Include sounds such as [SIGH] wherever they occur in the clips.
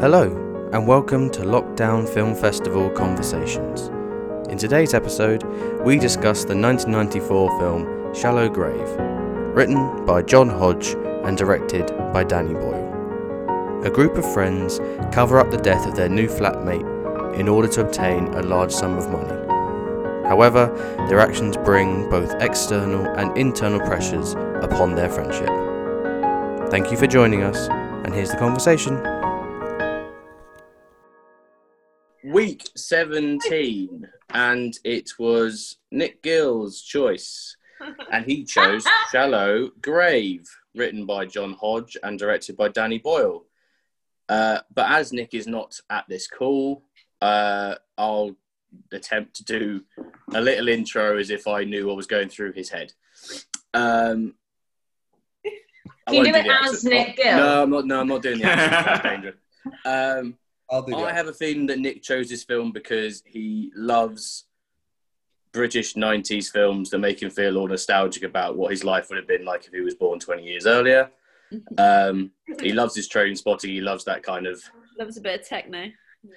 Hello, and welcome to Lockdown Film Festival Conversations. In today's episode, we discuss the 1994 film Shallow Grave, written by John Hodge and directed by Danny Boyle. A group of friends cover up the death of their new flatmate in order to obtain a large sum of money. However, their actions bring both external and internal pressures upon their friendship. Thank you for joining us, and here's the conversation. 17 and it was nick gill's choice [LAUGHS] and he chose shallow grave written by john hodge and directed by danny boyle uh, but as nick is not at this call uh, i'll attempt to do a little intro as if i knew what was going through his head um, Can you do it as. Nick Gill? no i'm not no i'm not doing the accent that's [LAUGHS] dangerous um, I'll do I have a feeling that Nick chose this film because he loves British 90s films that make him feel all nostalgic about what his life would have been like if he was born 20 years earlier. [LAUGHS] Um, he loves his Trainspotting. He loves that kind of, Loves a bit of techno.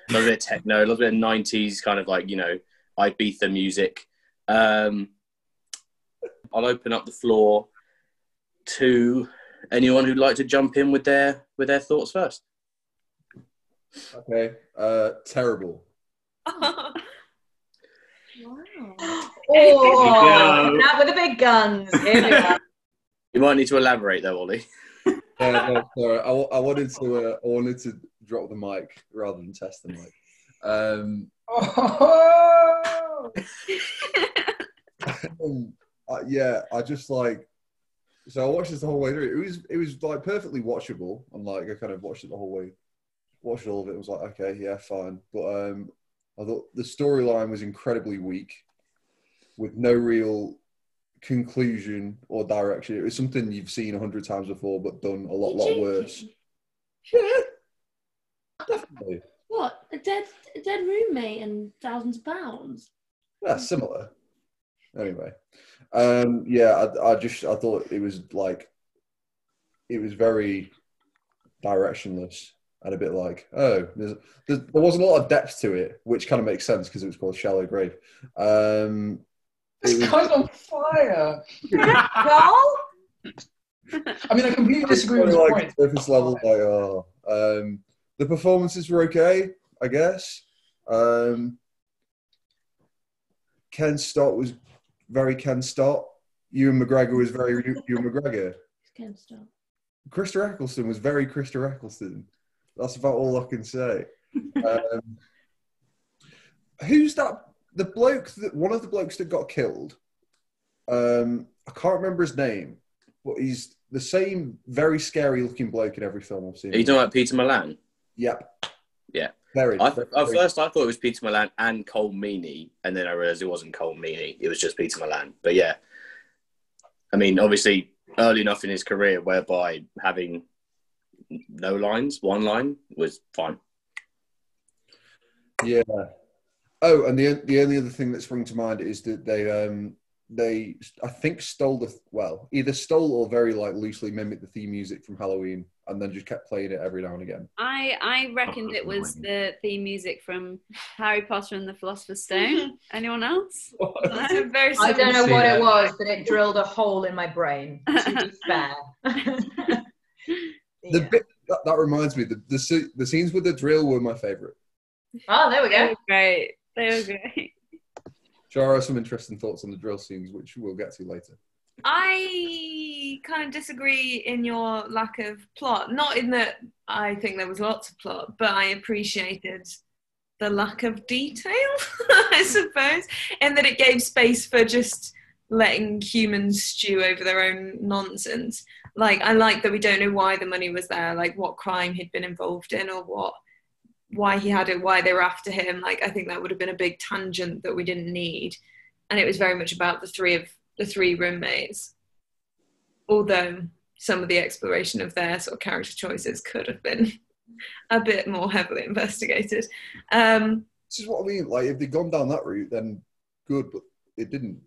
loves a bit of techno, loves a bit of 90s kind of like, you know, Ibiza music. Um, I'll open up the floor to anyone who'd like to jump in with their with their thoughts first. Okay. Uh, terrible. Oh, now with the big guns. Here we are. You might need to elaborate though, Ollie. Uh, no, sorry. I, I wanted to. Uh, I wanted to drop the mic rather than test the mic. Um, um, uh, yeah, I just like. So I watched this the whole way through. It was it was like perfectly watchable. And like I kind of watched it the whole way, watched all of it. It was like okay, yeah, fine. But um, I thought the storyline was incredibly weak, with no real conclusion or direction. It was something you've seen a hundred times before, but done a lot, lot worse. [LAUGHS] Yeah, definitely. What? A dead a dead roommate and thousands of pounds? Yeah, similar. Anyway, um, yeah, I, I just I thought it was like it was very directionless and a bit like oh, there's, there's, there wasn't a lot of depth to it, which kind of makes sense because it was called Shallow Grave. Um, This was- guy's on fire. [LAUGHS] Carl? I mean, I completely disagree with his like point. surface level, like oh, um, the performances were okay, I guess. Um, Ken Stott was very Ken Stott. Ewan McGregor was very Ewan McGregor. Can't stop. Krista Eccleston was very Krista Eccleston. That's about all I can say. Um, who's that? The bloke that one of the blokes that got killed. Um, I can't remember his name, but he's the same very scary looking bloke in every film I've seen. Are you talking about Peter Mullan? Yep. Yeah. Very. I, very- at first, I thought it was Peter Mullan and Colm Meaney, and then I realised it wasn't Colm Meaney. It was just Peter Mullan. But yeah, I mean, obviously, early enough in his career whereby having no lines, one line was fine. Yeah. Oh, and the the only other thing that sprung to mind is that they um they I think stole the well either stole or very like loosely mimicked the theme music from Halloween and then just kept playing it every now and again. I I reckoned it was the theme music from Harry Potter and the Philosopher's Stone. [LAUGHS] Anyone else? [LAUGHS] No? Very I don't know what it was, but it drilled a hole in my brain. To be [LAUGHS] fair. The Yeah. bit that, that reminds me the the, the scenes with the drill were my favorite. Oh, there we go. great. They were great. Shara some interesting thoughts on the drill scenes, which we'll get to later. I kind of disagree in your lack of plot. Not in that I think there was lots of plot, but I appreciated the lack of detail, [LAUGHS] I suppose, and that it gave space for just letting humans stew over their own nonsense. Like, I like that we don't know why the money was there, like what crime he'd been involved in or what why he had it, why they were after him. Like, I think that would have been a big tangent that we didn't need. And it was very much about the three of the three roommates. Although some of the exploration of their sort of character choices could have been [LAUGHS] a bit more heavily investigated. Um, This is what I mean. Like if they'd gone down that route, then good, but it didn't.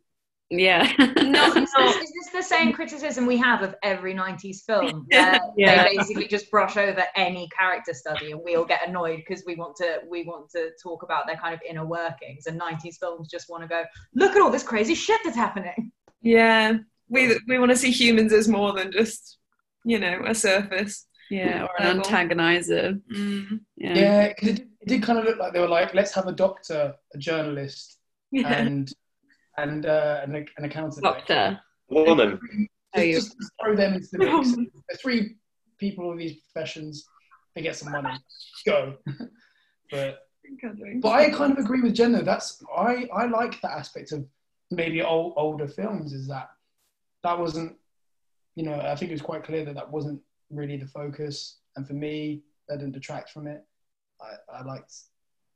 Yeah. Not, Is this, is this the same criticism we have of every 90s film? Where [LAUGHS] Yeah. They basically just brush over any character study and we all get annoyed because we want to we want to talk about their kind of inner workings and 90s films just want to go, look at all this crazy shit that's happening. yeah. We we want to see humans as more than just, you know, a surface. Yeah, or an Level. antagonizer. Mm. Yeah. Yeah, it, it did kind of look like they were like, let's have a doctor, a journalist, [LAUGHS] Yeah. and and uh, an, an accountant. Doctor. Woman. Just, just throw them into the mix. The three people with these professions, they get some money. Go. [LAUGHS] but but I kind of agree with Jen though. That's I I like that aspect of maybe old, older films is that that wasn't you know I think it was quite clear that that wasn't really the focus, and for me that didn't detract from it. I, I liked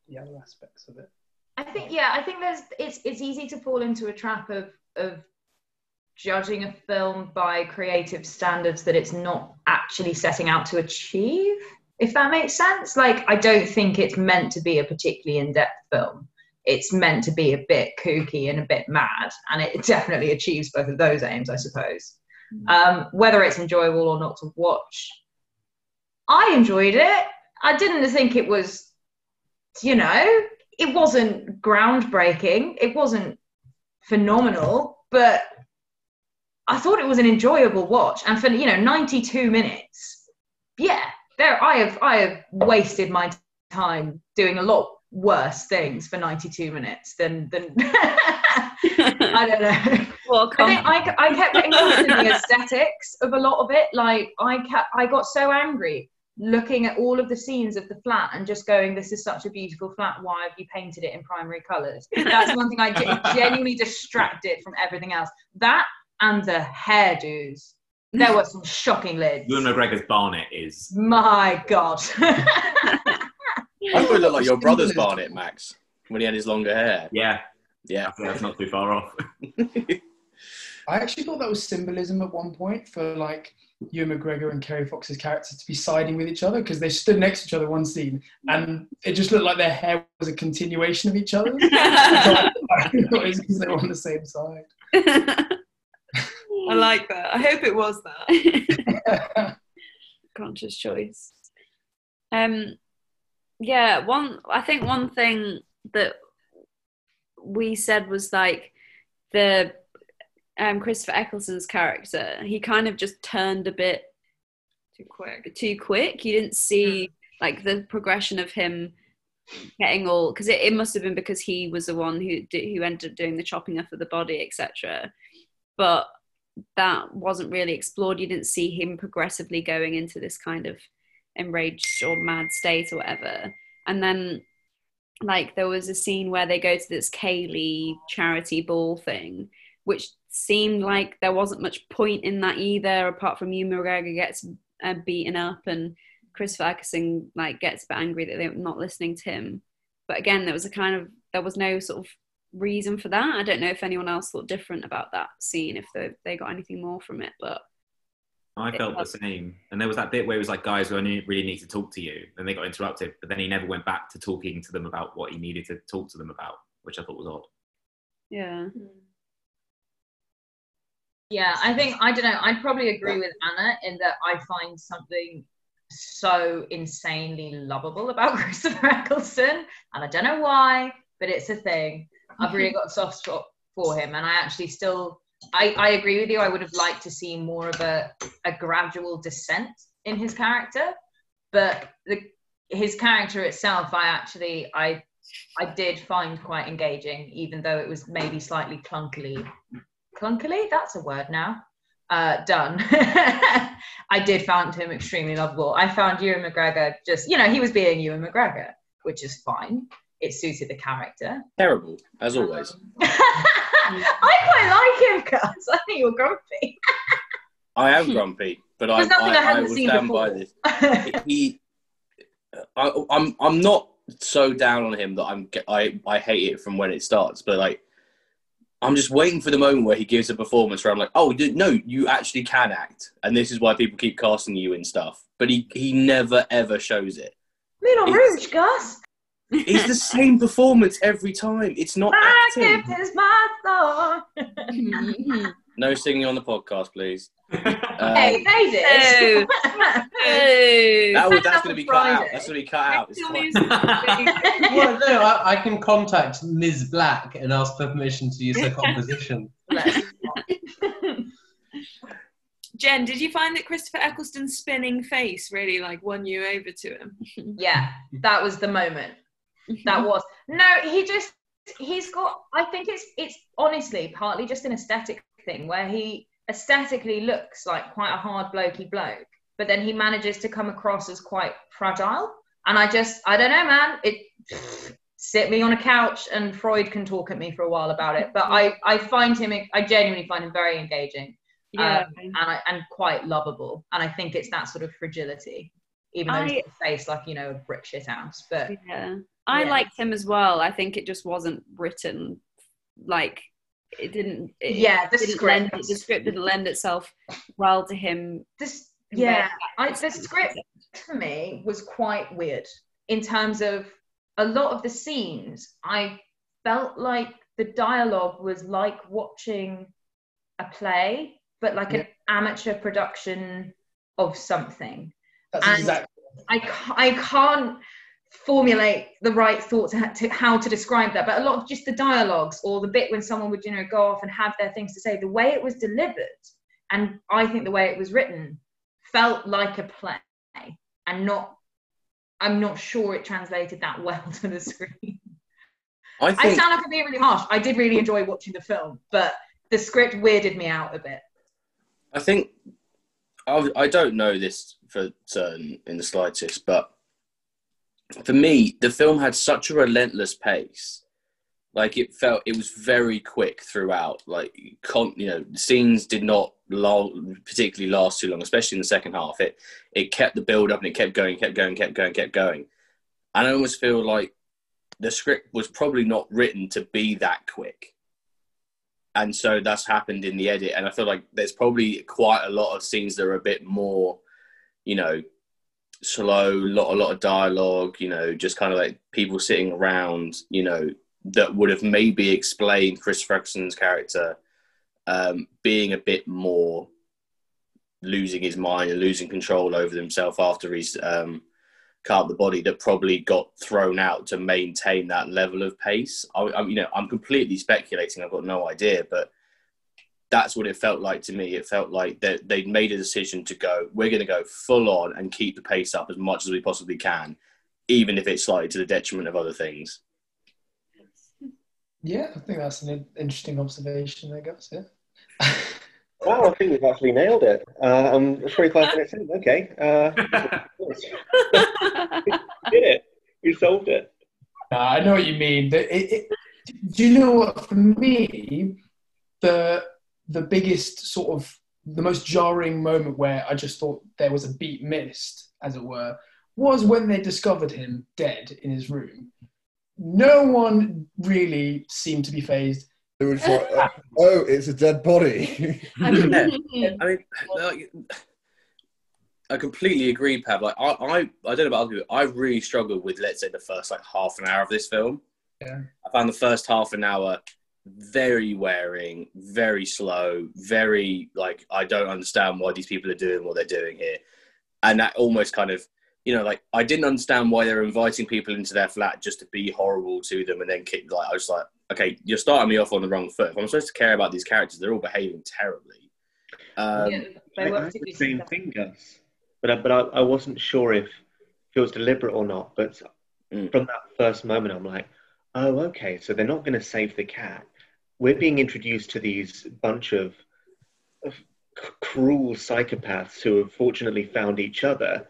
the other aspects of it. I think yeah, I think there's it's it's easy to fall into a trap of of judging a film by creative standards that it's not actually setting out to achieve. If that makes sense. Like I don't think it's meant to be a particularly in-depth film. It's meant to be a bit kooky and a bit mad, and it [LAUGHS] definitely achieves both of those aims, I suppose. Um, whether it's enjoyable or not to watch, I enjoyed it. I didn't think it was, you know, it wasn't groundbreaking. It wasn't phenomenal, but I thought it was an enjoyable watch. And for you know, 92 minutes, yeah, there I have I have wasted my time doing a lot worse things for 92 minutes than than [LAUGHS] I don't know. Well, I think I, I kept getting [LAUGHS] lost in the aesthetics of a lot of it. Like I kept, I got so angry looking at all of the scenes of the flat and just going, "This is such a beautiful flat. Why have you painted it in primary colours?" That's one thing I did, [LAUGHS] genuinely distracted from everything else. That and the hairdos. There were some shocking lids. Ewan McGregor's Barnet is. My God. [LAUGHS] I thought it looked like your brother's Barnet, Max, when he had his longer hair. Yeah, Yeah. I think that's not too far off. [LAUGHS] I actually thought that was symbolism at one point for like Ewan McGregor and Kerry Fox's characters to be siding with each other because they stood next to each other one scene and it just looked like their hair was a continuation of each other. [LAUGHS] so I thought it was because they were on the same side. I like that. I hope it was that. [LAUGHS] conscious choice. Um, yeah, one. I think one thing that we said was like the um, Christopher Eccleston's character. He kind of just turned a bit Too quick. too quick. You didn't see like the progression of him getting all because it, it must have been because he was the one who who ended up doing the chopping up of the body, etc. But that wasn't really explored. You didn't see him progressively going into this kind of enraged or mad state or whatever. And then like there was a scene where they go to this ceilidh charity ball thing, which seemed like there wasn't much point in that either, apart from Ewan McGregor gets uh, beaten up and Chris Ferguson like gets a bit angry that they're not listening to him. But again, there was a kind of there was no sort of reason for that. I don't know if anyone else thought different about that scene, if they, they got anything more from it. But I It felt the same. And there was that bit where it was like, guys, we only really need to talk to you. And they got interrupted, but then he never went back to talking to them about what he needed to talk to them about, which I thought was odd. yeah, Yeah, I think I don't know. I'd probably agree with Anna in that I find something so insanely lovable about [LAUGHS] Christopher Eccleston, and I don't know why, but it's a thing. I've really got a soft spot for him, and I actually still, I, I agree with you. I would have liked to see more of a, a gradual descent in his character, but the his character itself, I actually, I, I did find quite engaging, even though it was maybe slightly clunkily clunkily that's a word now. Uh, done. [LAUGHS] I did find him extremely lovable. I found ewan mcgregor just you know he was being ewan mcgregor which is fine. It suited the character. Terrible, as always. [LAUGHS] i quite like him cuz i think you're grumpy. I am grumpy, but I, I, I, I, will stand before. by this. he, I, I'm, I'm not so down on him that I'm, I, I hate it from when it starts, but like, I'm just waiting for the moment where he gives a performance where I'm like, oh no, you actually can act, and this is why people keep casting you in stuff. But he, he never ever shows it. Moulin It's- Rouge, Gus. It's the same performance every time. It's not My acting. gift is my song. [LAUGHS] [LAUGHS] No singing on the podcast, please. [LAUGHS] Um, hey, they did. that that's That's going to be on cut out. That's going to be cut out. It's [LAUGHS] well, no, I, I can contact Ms. Black and ask for permission to use her composition. Jen, did you find that Christopher Eccleston's spinning face really like won you over to him? yeah, that was the moment. That was no. He just he's got. I think it's it's honestly partly just an aesthetic thing where he aesthetically looks like quite a hard blokey bloke, but then he manages to come across as quite fragile. And I just I don't know, man. It sit me on a couch and Freud can talk at me for a while about it. But I I find him I genuinely find him very engaging. Yeah. um, and I, and quite lovable. And I think it's that sort of fragility, even though I- he's face like you know a brick shit house. But Yeah. I Yeah. liked him as well. I think it just wasn't written like it didn't. It, Yeah, the didn't script. Lend, the script didn't lend itself well to him. this, yeah, I, the script for me was quite weird in terms of a lot of the scenes. I felt like the dialogue was like watching a play, but like an amateur production of something. That's And- exactly. I, ca- I can't formulate the right thought to, to how to describe that, but a lot of just the dialogues or the bit when someone would, you know, go off and have their things to say, the way it was delivered, and I think the way it was written felt like a play and not, I'm not sure it translated that well [LAUGHS] to the screen. I I sound like I'm being really harsh. I did really enjoy watching the film, but the script weirded me out a bit. I think I, I don't know this for certain in the slightest, but for me, the film had such a relentless pace. Like it felt, it was very quick throughout. Like con, you know, scenes did not la- particularly last too long, especially in the second half. It it kept the build up and it kept going, kept going, kept going, kept going. And I almost feel like the script was probably not written to be that quick and so that's happened in the edit and i feel like there's probably quite a lot of scenes that are a bit more you know slow lot a lot of dialogue you know just kind of like people sitting around you know that would have maybe explained chris Ferguson's character um, being a bit more losing his mind and losing control over himself after he's um, cut the body that probably got thrown out to maintain that level of pace. I, I, you know, I'm completely speculating. I've got no idea, but that's what it felt like to me. It felt like that they'd made a decision to go. We're going to go full on and keep the pace up as much as we possibly can, even if it's slightly to the detriment of other things. Yeah, I think that's an interesting observation, I guess. Yeah. [LAUGHS] Wow, I think we've actually nailed it. I'm 25 minutes in. Okay. Uh, [LAUGHS] we did it. We solved it. No, I know what you mean. It- it- do you know what? For me, the the biggest sort of the most jarring moment where I just thought there was a beat missed, as it were, was when they discovered him dead in his room. No one really seemed to be phased. It was like, uh, oh, it's a dead body. [LAUGHS] [LAUGHS] I mean, like, I completely agree, Pav. Like, I, I, I don't know about other people. I really struggled with, let's say, the first like half an hour of this film. Yeah. I found the first half an hour very wearing, very slow, very like I don't understand why these people are doing what they're doing here, and that almost kind of, you know, like I didn't understand why they're inviting people into their flat just to be horrible to them and then kick. Like I was like, okay, you're starting me off on the wrong foot. If I'm supposed to care about these characters, they're all behaving terribly. Um, Yeah, they were I had the same successful. thing, Gus. But I, but I, I wasn't sure if it was deliberate or not. But Mm. from that first moment, I'm like, oh, okay. So they're not going to save the cat. We're being introduced to these bunch of, of cruel psychopaths who have fortunately found each other.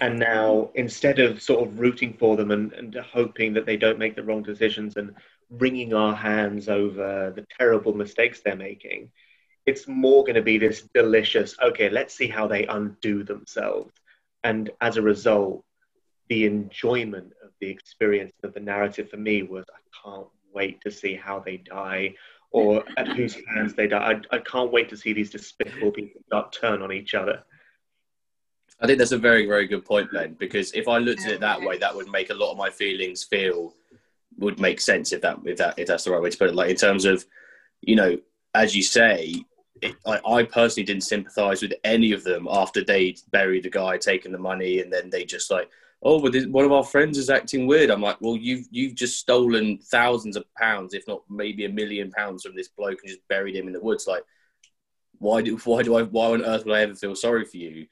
And now, instead of sort of rooting for them and, and hoping that they don't make the wrong decisions and wringing our hands over the terrible mistakes they're making, it's more going to be this delicious, okay, let's see how they undo themselves. And as a result, the enjoyment of the experience of the narrative for me was I can't wait to see how they die or at whose hands they die. I, I can't wait to see these despicable people start turn on each other. I think that's a very, very good point, Ben. Because if I looked at it that way, that would make a lot of my feelings feel would make sense if that if that if that's the right way to put it. Like in terms of, you know, as you say, it, I, I personally didn't sympathise with any of them after they buried the guy, taking the money, and then they just like, oh, but one of our friends is acting weird. I'm like, well, you've you've just stolen thousands of pounds, if not maybe a million pounds, from this bloke and just buried him in the woods. Like, why do why do I why on earth would I ever feel sorry for you?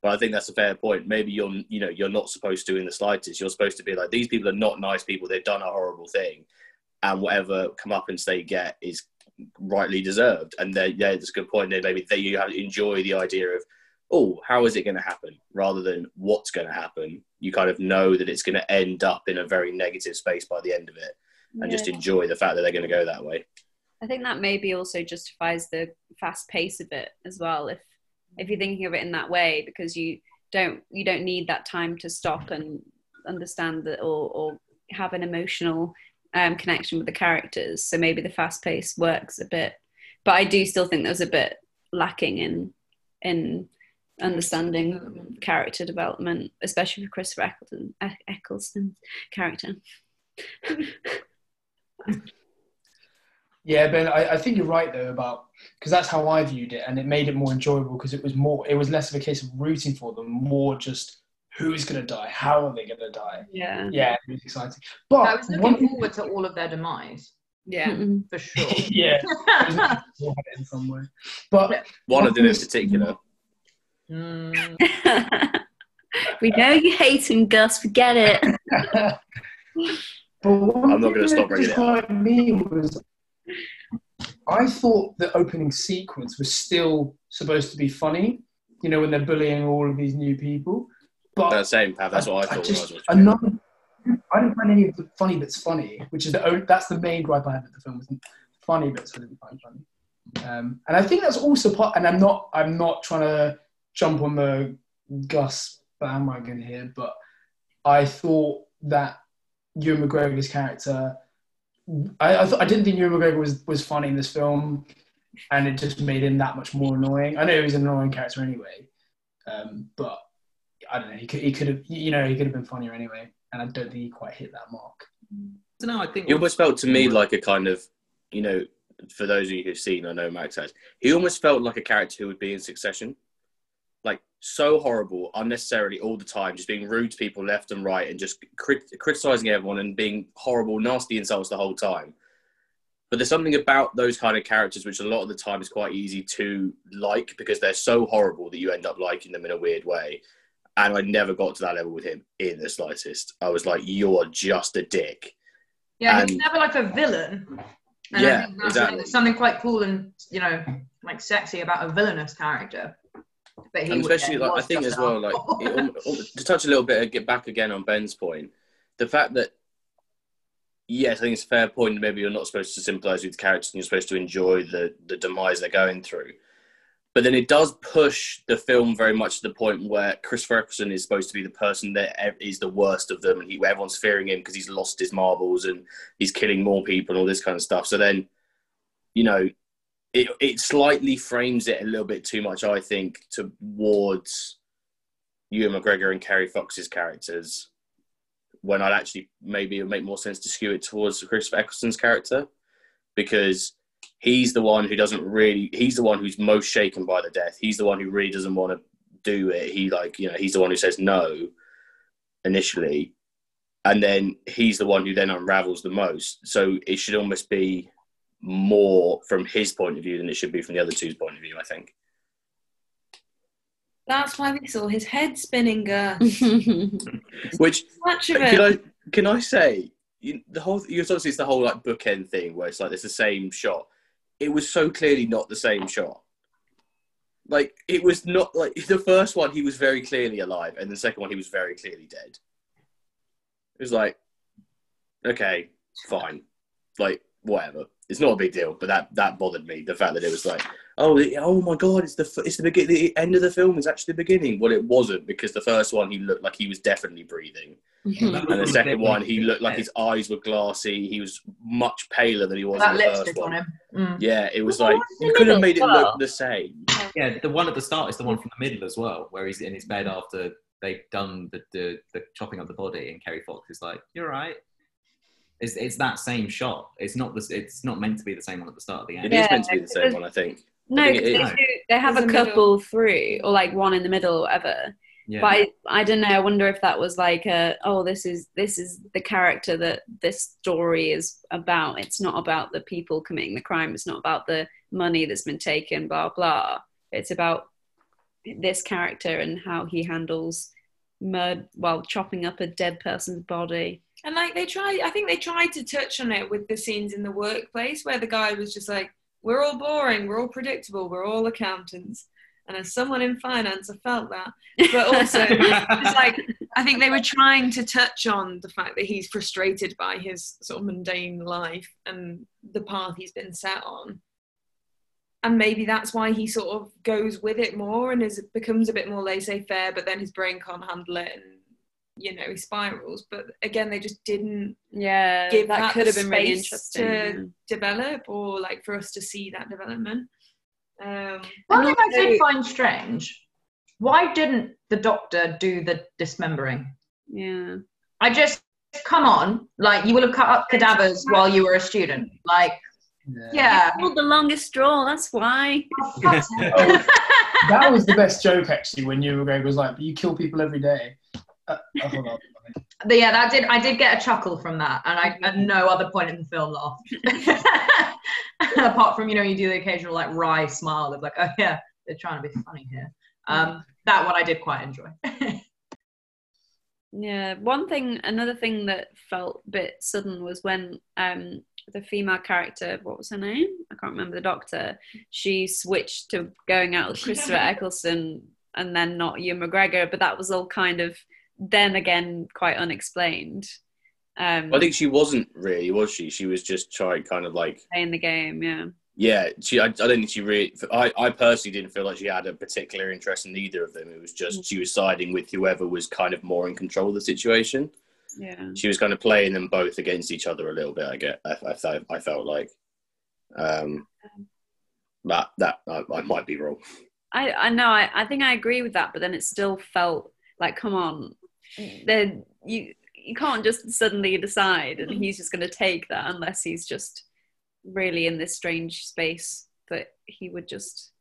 But I think that's a fair point. Maybe you're you know you're not supposed to in the slightest. You're supposed to be like these people are not nice people. They've done a horrible thing, and whatever come up and they get is rightly deserved. And they, yeah, that's a good point. There, maybe they you have enjoy the idea of oh, how is it going to happen, rather than what's going to happen. You kind of know that it's going to end up in a very negative space by the end of it, and just enjoy the fact that they're going to go that way. I think that maybe also justifies the fast pace of it as well. If if you're thinking of it in that way, because you don't you don't need that time to stop and understand that or or have an emotional um, connection with the characters. So maybe the fast pace works a bit, but I do still think there's a bit lacking in in understanding character development, especially for Christopher Eccleston, Eccleston's character. Yeah, Ben, I, I think you're right though about because that's how I viewed it, and it made it more enjoyable because it was more, it was less of a case of rooting for them, more just who's going to die, how are they going to die. Yeah, Yeah, it was exciting. But I was one looking forward to all of their demise. Yeah. For [LAUGHS] sure. yeah, [LAUGHS] it was nice to have it in some way. But One of them in particular. Mm, [LAUGHS] [LAUGHS] we know you hate him, Gus. Forget it. [LAUGHS] But one I'm not gonna stop that bringing it described me was I thought the opening sequence was still supposed to be funny. You know, when they're bullying all of these new people. But That same, Pav, that's what I thought. I just, was another, I didn't find any of the funny bits funny, which is the only, that's the main gripe I had with the film. Was the funny bits I didn't find funny, um, and I think that's also part. And I'm not I'm not trying to jump on the Gus bandwagon here, but I thought that Ewan McGregor's character. I I, th- I didn't think Ewan McGregor was was funny in this film, and it just made him that much more annoying. I know he was an annoying character anyway, um, but I don't know. He could he could have you know he could have been funnier anyway, and I don't think he quite hit that mark. I don't know. I think He almost felt to me like a kind of, you know, for those of you who've seen, I know Max has, he almost felt like a character who would be in succession. So horrible, unnecessarily all the time, just being rude to people left and right and just crit- criticizing everyone and being horrible, nasty insults the whole time. But there's something about those kind of characters which a lot of the time is quite easy to like because they're so horrible that you end up liking them in a weird way. And I never got to that level with him in the slightest. I was like, you're just a dick. yeah, he's never like a villain. And Yeah, I think that's exactly. there's something quite cool and you know like sexy about a villainous character. But he and especially like I think as well, like [LAUGHS] it, to touch a little bit, and get back again on Ben's point, the fact that yes, I think it's a fair point. Maybe you're not supposed to sympathise with the characters, and you're supposed to enjoy the the demise they're going through. But then it does push the film very much to the point where Chris Eccleston is supposed to be the person that is the worst of them, and he, everyone's fearing him because he's lost his marbles and he's killing more people and all this kind of stuff. So then, you know, it, it slightly frames it a little bit too much, I think, towards Ewan McGregor and Kerry Fox's characters. When I'd actually maybe it would make more sense to skew it towards Christopher Eccleston's character because he's the one who doesn't really. He's the one who's most shaken by the death. He's the one who really doesn't want to do it. He like you know he's the one who says no initially, and then he's the one who then unravels the most. So it should almost be more from his point of view than it should be from the other two's point of view. I think. That's why we saw his head spinning. [LAUGHS] Which Much of can it. I can I say you, the whole? You obviously it's the whole like bookend thing where it's like it's the same shot. It was so clearly not the same shot. Like it was not like [LAUGHS] the first one he was very clearly alive, and the second one he was very clearly dead. It was like, okay, fine, like whatever. It's not a big deal, but that that bothered me. The fact that it was like, oh, oh my god, it's the it's the begin- the end of the film is actually the beginning. Well, it wasn't because the first one he looked like he was definitely breathing, And the [LAUGHS] second one, he looked like his eyes were glassy. He was much paler than he was That in the first one. on him. Mm. Yeah, it was Well, like you could have middle made it look the same. Yeah, the one at the start is the one from the middle as well, where he's in his bed after they've done the, the, the chopping up the body, and Kerry Fox is like, "You're right." It's, it's that same shot. It's not this. It's not meant to be the same one at the start of the end. It is Yeah, meant to be the same one, I think. No, I think 'cause it they, is. do, they have There's a a middle. couple through, or like one in the middle, or whatever. Yeah. But I, I don't know. I wonder if that was like a, oh, this is this is the character that this story is about. It's not about the people committing the crime. It's not about the money that's been taken. Blah blah. It's about this character and how he handles murder while chopping up a dead person's body. And like they tried, I think they tried to touch on it with the scenes in the workplace where the guy was just like, "We're all boring, we're all predictable, we're all accountants." And as someone in finance, I felt that. But also, [LAUGHS] it's like I think they were trying to touch on the fact that he's frustrated by his sort of mundane life and the path he's been set on. And maybe that's why he sort of goes with it more and is becomes a bit more laissez-faire, but then his brain can't handle it and you know he spirals. But again, they just didn't Yeah, give that that could have been really interesting. to yeah. develop or like for us to see that development. Um, One And thing I did find strange: why didn't the doctor do the dismembering? Yeah. I just come on, like you will have cut up cadavers while you were a student. Like, yeah. Pulled the longest straw. That's why. [LAUGHS] [LAUGHS] Oh, that was the best joke actually when you were Greg was like, "But you kill people every day." But yeah, that did. I did get a chuckle from that, and I at no other point in the film laughed. [LAUGHS] Apart from you know, you do the occasional like wry smile of like, oh yeah, they're trying to be funny here. Um, that one I did quite enjoy. [LAUGHS] Yeah, one thing, another thing that felt a bit sudden was when um the female character, what was her name? I can't remember the doctor. She switched to going out with Christopher [LAUGHS] Eccleston and then not Ewan McGregor, but that was all kind of then again quite unexplained. Um, I think she wasn't really, was she? She was just trying, kind of like, playing the game, yeah. yeah. She, I, I don't think she really. I, I personally didn't feel like she had a particular interest in either of them. It was just she was siding with whoever was kind of more in control of the situation. Yeah. She was kind of playing them both against each other a little bit. I get. I, I felt. I felt like. Um, that that I, I might be wrong. I, I know I, I think I agree with that, but then it still felt like, come on, then you you can't just suddenly decide and he's just gonna take that unless he's just really in this strange space that he would just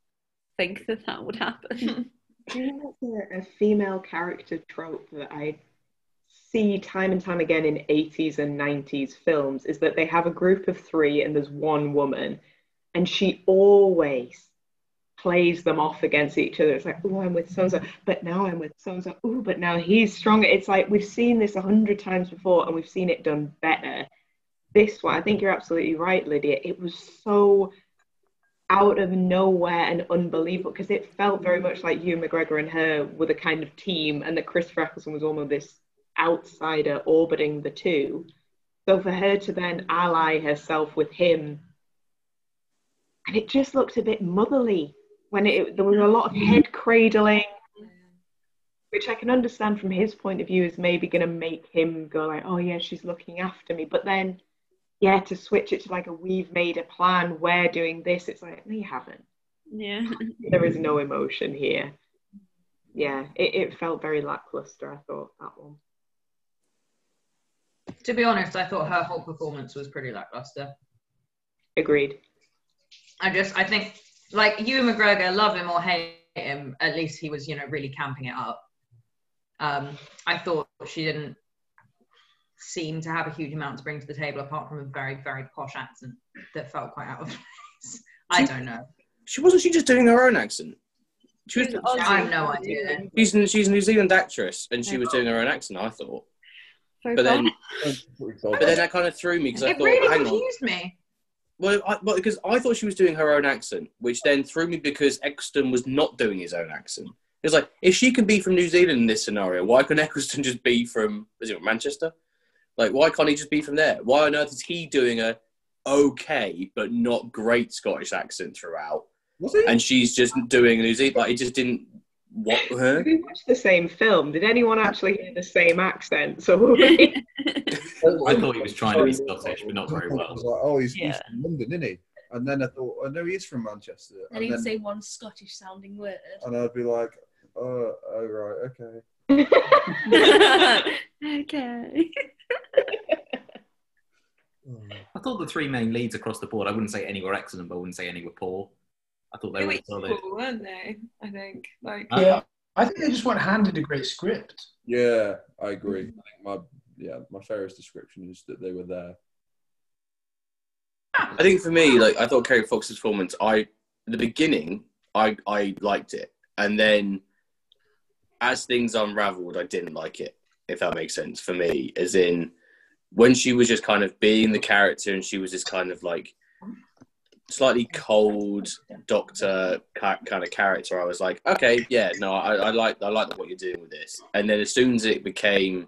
think that that would happen. [LAUGHS] Do you know that's a, a female character trope that I see time and time again in 80s and 90s films is that they have a group of three and there's one woman and she always plays them off against each other. It's like, oh, I'm with so but now I'm with so. Oh, but now he's stronger. It's like we've seen this a hundred times before and we've seen it done better. This one, I think you're absolutely right, Lydia. It was so out of nowhere and unbelievable because it felt very much like Ewan McGregor, and her were the kind of team, and that Chris Eccleston was almost this outsider orbiting the two. So for her to then ally herself with him, and it just looked a bit motherly when it there was a lot of head cradling, which I can understand from his point of view is maybe going to make him go like, oh yeah, she's looking after me, but then yeah, to switch it to like a we've made a plan, we're doing this. It's like, no, you haven't. yeah. [LAUGHS] There is no emotion here. Yeah, it, it felt very lackluster, I thought, that one. to be honest, I thought her whole performance was pretty lackluster. Agreed. I just, I think, like Ewan McGregor, love him or hate him, at least he was, you know, really camping it up. Um, I thought she didn't seem to have a huge amount to bring to the table apart from a very, very posh accent that felt quite out of [LAUGHS] place. I don't know. She wasn't. She just doing her own accent. She was. I have no idea. She's she's a New Zealand actress, and she was doing her own accent. I thought, but then [LAUGHS] but then that kind of threw me because I It thought, really hang on. confused me. Well, I, well, because I thought she was doing her own accent, which then threw me because Eccleston was not doing his own accent. It's like if she can be from New Zealand in this scenario, why can [LAUGHS] Eccleston just be from is it Manchester? Like, why can't he just be from there? Why on earth is he doing a okay but not great Scottish accent throughout? And she's just doing a New Zealand. Like, it just didn't What? [LAUGHS] Huh? We watched the same film. Did anyone actually hear the same accent? So [LAUGHS] I thought he was [LAUGHS] trying to be Scottish, but not very well. I well. was like, oh, he's, he's from London, isn't he? And then I thought, oh no, he is from Manchester. And And, he'd then, say one Scottish sounding word. and I'd be like, oh, oh right, okay. okay. Oh. I thought the three main leads across the board. I wouldn't say any were excellent, but I wouldn't say any were poor. I thought they They were were solid. equal, weren't they? I think. Like, Yeah, I think they just weren't handed a great script. Yeah, I mm-hmm. agree. I think my yeah, my fairest description is that they were there. I think for me, like I thought Kerry Fox's performance, I in the beginning, I I liked it, and then as things unravelled, I didn't like it. If that makes sense for me, as in when she was just kind of being the character, and she was just kind of like slightly cold doctor kind of character. I was like, okay, yeah, no, I, I like I like what you're doing with this. And then as soon as it became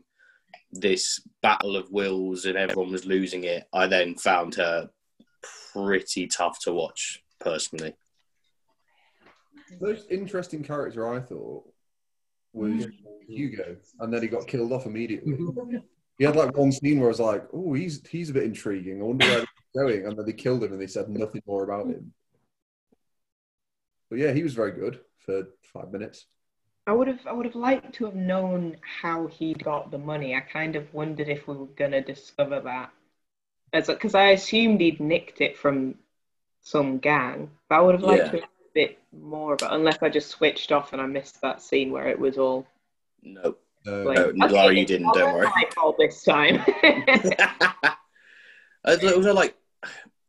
this battle of wills and everyone was losing it, I then found her pretty tough to watch personally. The most interesting character I thought was Hugo, and then he got killed off immediately. [LAUGHS] he had like one scene where I was like, "Oh, he's he's a bit intriguing. I wonder where he's going." And then they killed him, and they said nothing more about him. But yeah, he was very good for five minutes. I would have I would have liked to have known how he got the money. I kind of wondered if we were gonna discover that, as because I assumed he'd nicked it from some gang. But I would have liked Yeah. to know a bit more about, unless I just switched off and I missed that scene where it was all No, Uh, like, no, Laura, you didn't. Don't worry. my fault this time. [LAUGHS] It was like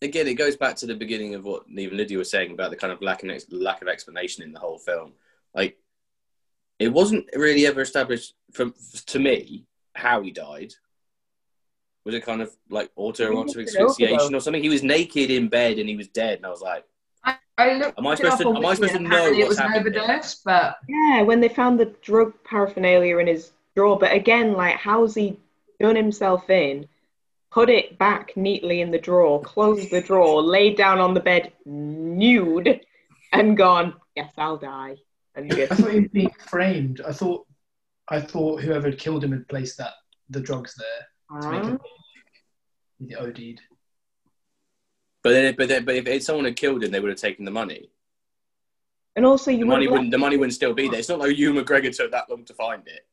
again, it goes back to the beginning of what even Lydia was saying about the kind of lack of ex- lack of explanation in the whole film. Like, it wasn't really ever established from to me how he died. Was it kind of like autoerotic He was an asphyxiation or something? He was naked in bed and he was dead, and I was like, I, I looked Am I supposed to- am I supposed to know apparently it what's was an happened here? overdose, but Yeah, when they found the drug paraphernalia in his drawer. But again, like, how's he done himself in, put it back neatly in the drawer, closed the drawer, laid down on the bed nude, and gone, yes, I'll die. And I thought he was being framed. I thought, I thought whoever had killed him had placed that the drugs there to make Ah. him he OD'd. but then, but then, but if if someone had killed him, they would have taken the money. and also The money would wouldn't. The money wouldn't still be there. It's not like Ewan McGregor took that long to find it.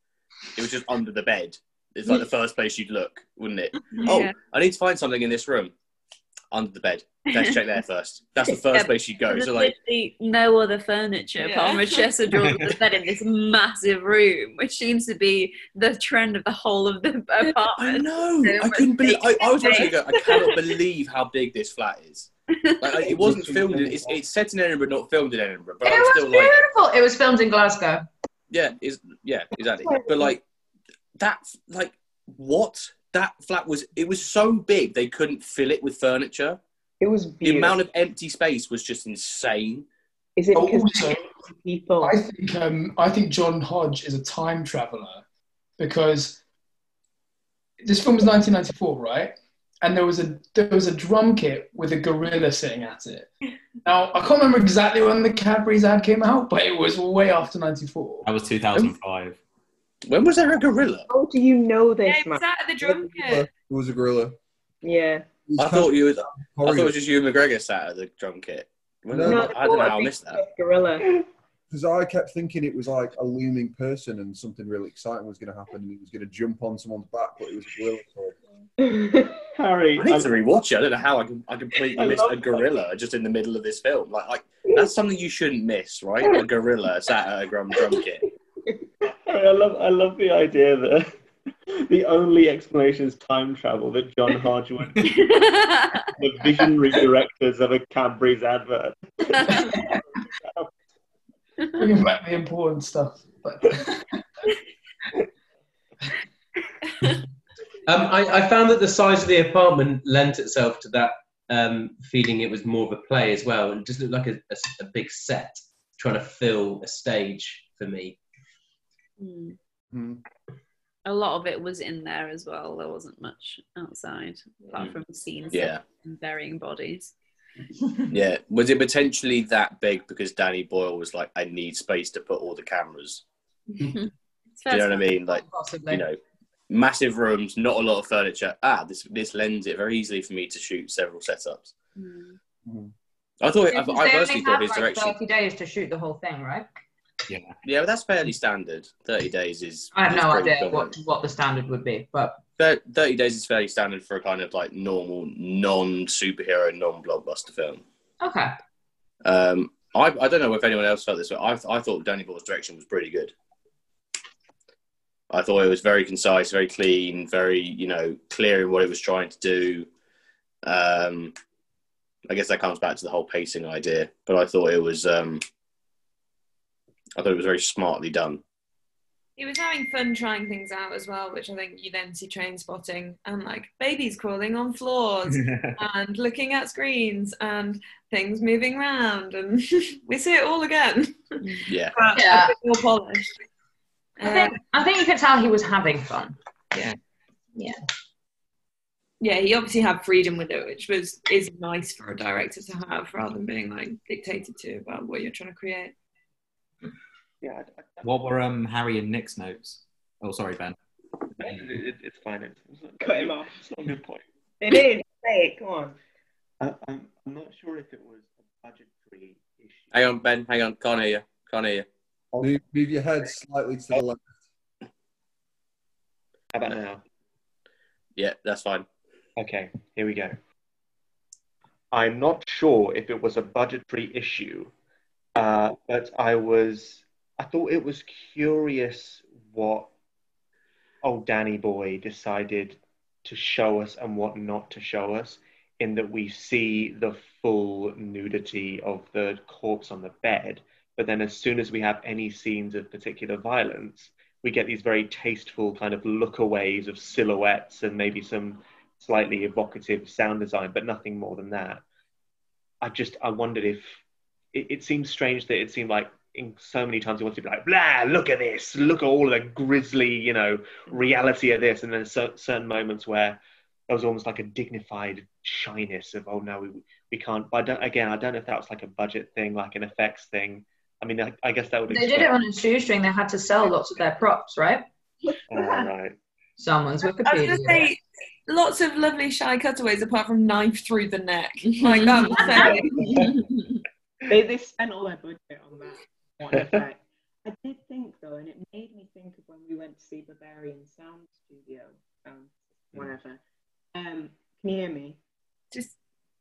It was just under the bed. It's like the first place you'd look, wouldn't it? Mm-hmm. Oh, I need to find something in this room. Under the bed. Let's check there first. That's the first [LAUGHS] Yeah, place you'd go. There's So like, literally no other furniture apart from a chest of drawers and a bed in this massive room, which seems to be the trend of the whole of the I apartment. know. So I couldn't believe. I, I was space. watching. Go, I cannot believe how big this flat is. [LAUGHS] Like, I- it wasn't filmed. In, it's, it's set in Edinburgh, not filmed in Edinburgh. But it I'm was still like, beautiful. It was filmed in Glasgow. yeah, is yeah, exactly. But like that, like what that flat was. It was so big they couldn't fill it with furniture. it was The amount of empty space was just insane. Is it Oh, because also, people? I think um, I think John Hodge is a time traveler because this film was 1994, right? And there was a there was a drum kit with a gorilla sitting at it. Now I can't remember exactly when the Cadbury's ad came out, but it was way after 94. That was 2005. When was there a gorilla? How do you know this, Yeah, it man? was at the drum It was a gorilla. Yeah. I thought you was. I thought it was just Ewan McGregor sat at the drum kit. When- No, I don't know I missed that. Gorilla. [LAUGHS] because I kept thinking it was like a looming person and something really exciting was going to happen. and He was going to jump on someone's back, but it was a gorilla. [LAUGHS] Harry. I need to rewatch it. I don't know how I can. I completely I missed a gorilla just in the middle of this film. Like, like that's something you shouldn't miss, right? A gorilla sat at a drum drum kit. I love I love the idea that the only explanation is time travel that John Hodge [LAUGHS] would the visionary directors of a Cadbury's advert. Bringing back the important stuff. Um, I, I found that the size of the apartment lent itself to that um, feeling it was more of a play as well. It just looked like a big set trying to fill a stage for me. Hmm. hmm. A lot of it was in there as well. There wasn't much outside, apart Mm. from scenes Yeah. and burying bodies. [LAUGHS] Yeah, was it potentially that big because Danny Boyle was like, I need space to put all the cameras? Do you know what I mean? Like, Possibly. you know, massive rooms, not a lot of furniture. Ah, this this lends it very easily for me to shoot several setups. I thought, I, I personally thought have his like direction. 30 days to shoot the whole thing, right? Yeah. Yeah, but that's fairly standard. Thirty days is. I have is no idea common. what, what the standard would be, but Thir- Thirty days is fairly standard for a kind of like normal, non-superhero, non-blockbuster film. okay. Um, I, I don't know if anyone else felt this, but I, I thought Danny Boyle's direction was pretty good. I thought it was very concise, very clean, very you know clear in what it was trying to do. Um, I guess that comes back to the whole pacing idea, but I thought it was um, I thought it was very smartly done. He was having fun trying things out as well, which I think you then see Trainspotting and like babies crawling on floors [LAUGHS] and looking at screens and things moving around and [LAUGHS] we see it all again. Yeah, but Yeah. a bit more polished. I think, um, I think you could tell he was having fun. Yeah. Yeah. Yeah, he obviously had freedom with it, which was is nice for a director to have rather than being like dictated to about what you're trying to create. Yeah, What were um Harry and Nick's notes? Oh, sorry, Ben. it, it's fine. It's, it's not, Cut him off. It's not a good point. It is. Say it. Come on. I, I'm, I'm not sure if it was a budgetary issue. hang on, Ben, hang on, can't hear you, can't hear you. Move, move your head slightly to the left. How about now? Yeah, that's fine. Okay, here we go. I'm not sure if it was a budgetary issue, uh, but I was. I thought it was curious what old Danny Boy decided to show us and what not to show us. In that we see the full nudity of the corpse on the bed, but then as soon as we have any scenes of particular violence, we get these very tasteful kind of lookaways of silhouettes and maybe some slightly evocative sound design, but nothing more than that. I just I wondered if it, it seems strange that it seemed like in so many times he wants to be like, blah, look at this, look at all the grisly, you know, reality of this, and then certain moments where there was almost like a dignified shyness of, oh no, we, we can't. But I don't, again, I don't know if that was like a budget thing, like an effects thing. I mean, I, I guess that would. They did it on a shoestring. They had to sell lots of their props, right? All right. Someone's I was gonna say lots of lovely shy cutaways apart from knife through the neck. [LAUGHS] Like that was saying. They, they spent all their budget on that one effect. [LAUGHS] I did think though, and it made me think of when we went to see Berberian Sound Studio, um, whatever. Um, can you hear me? Just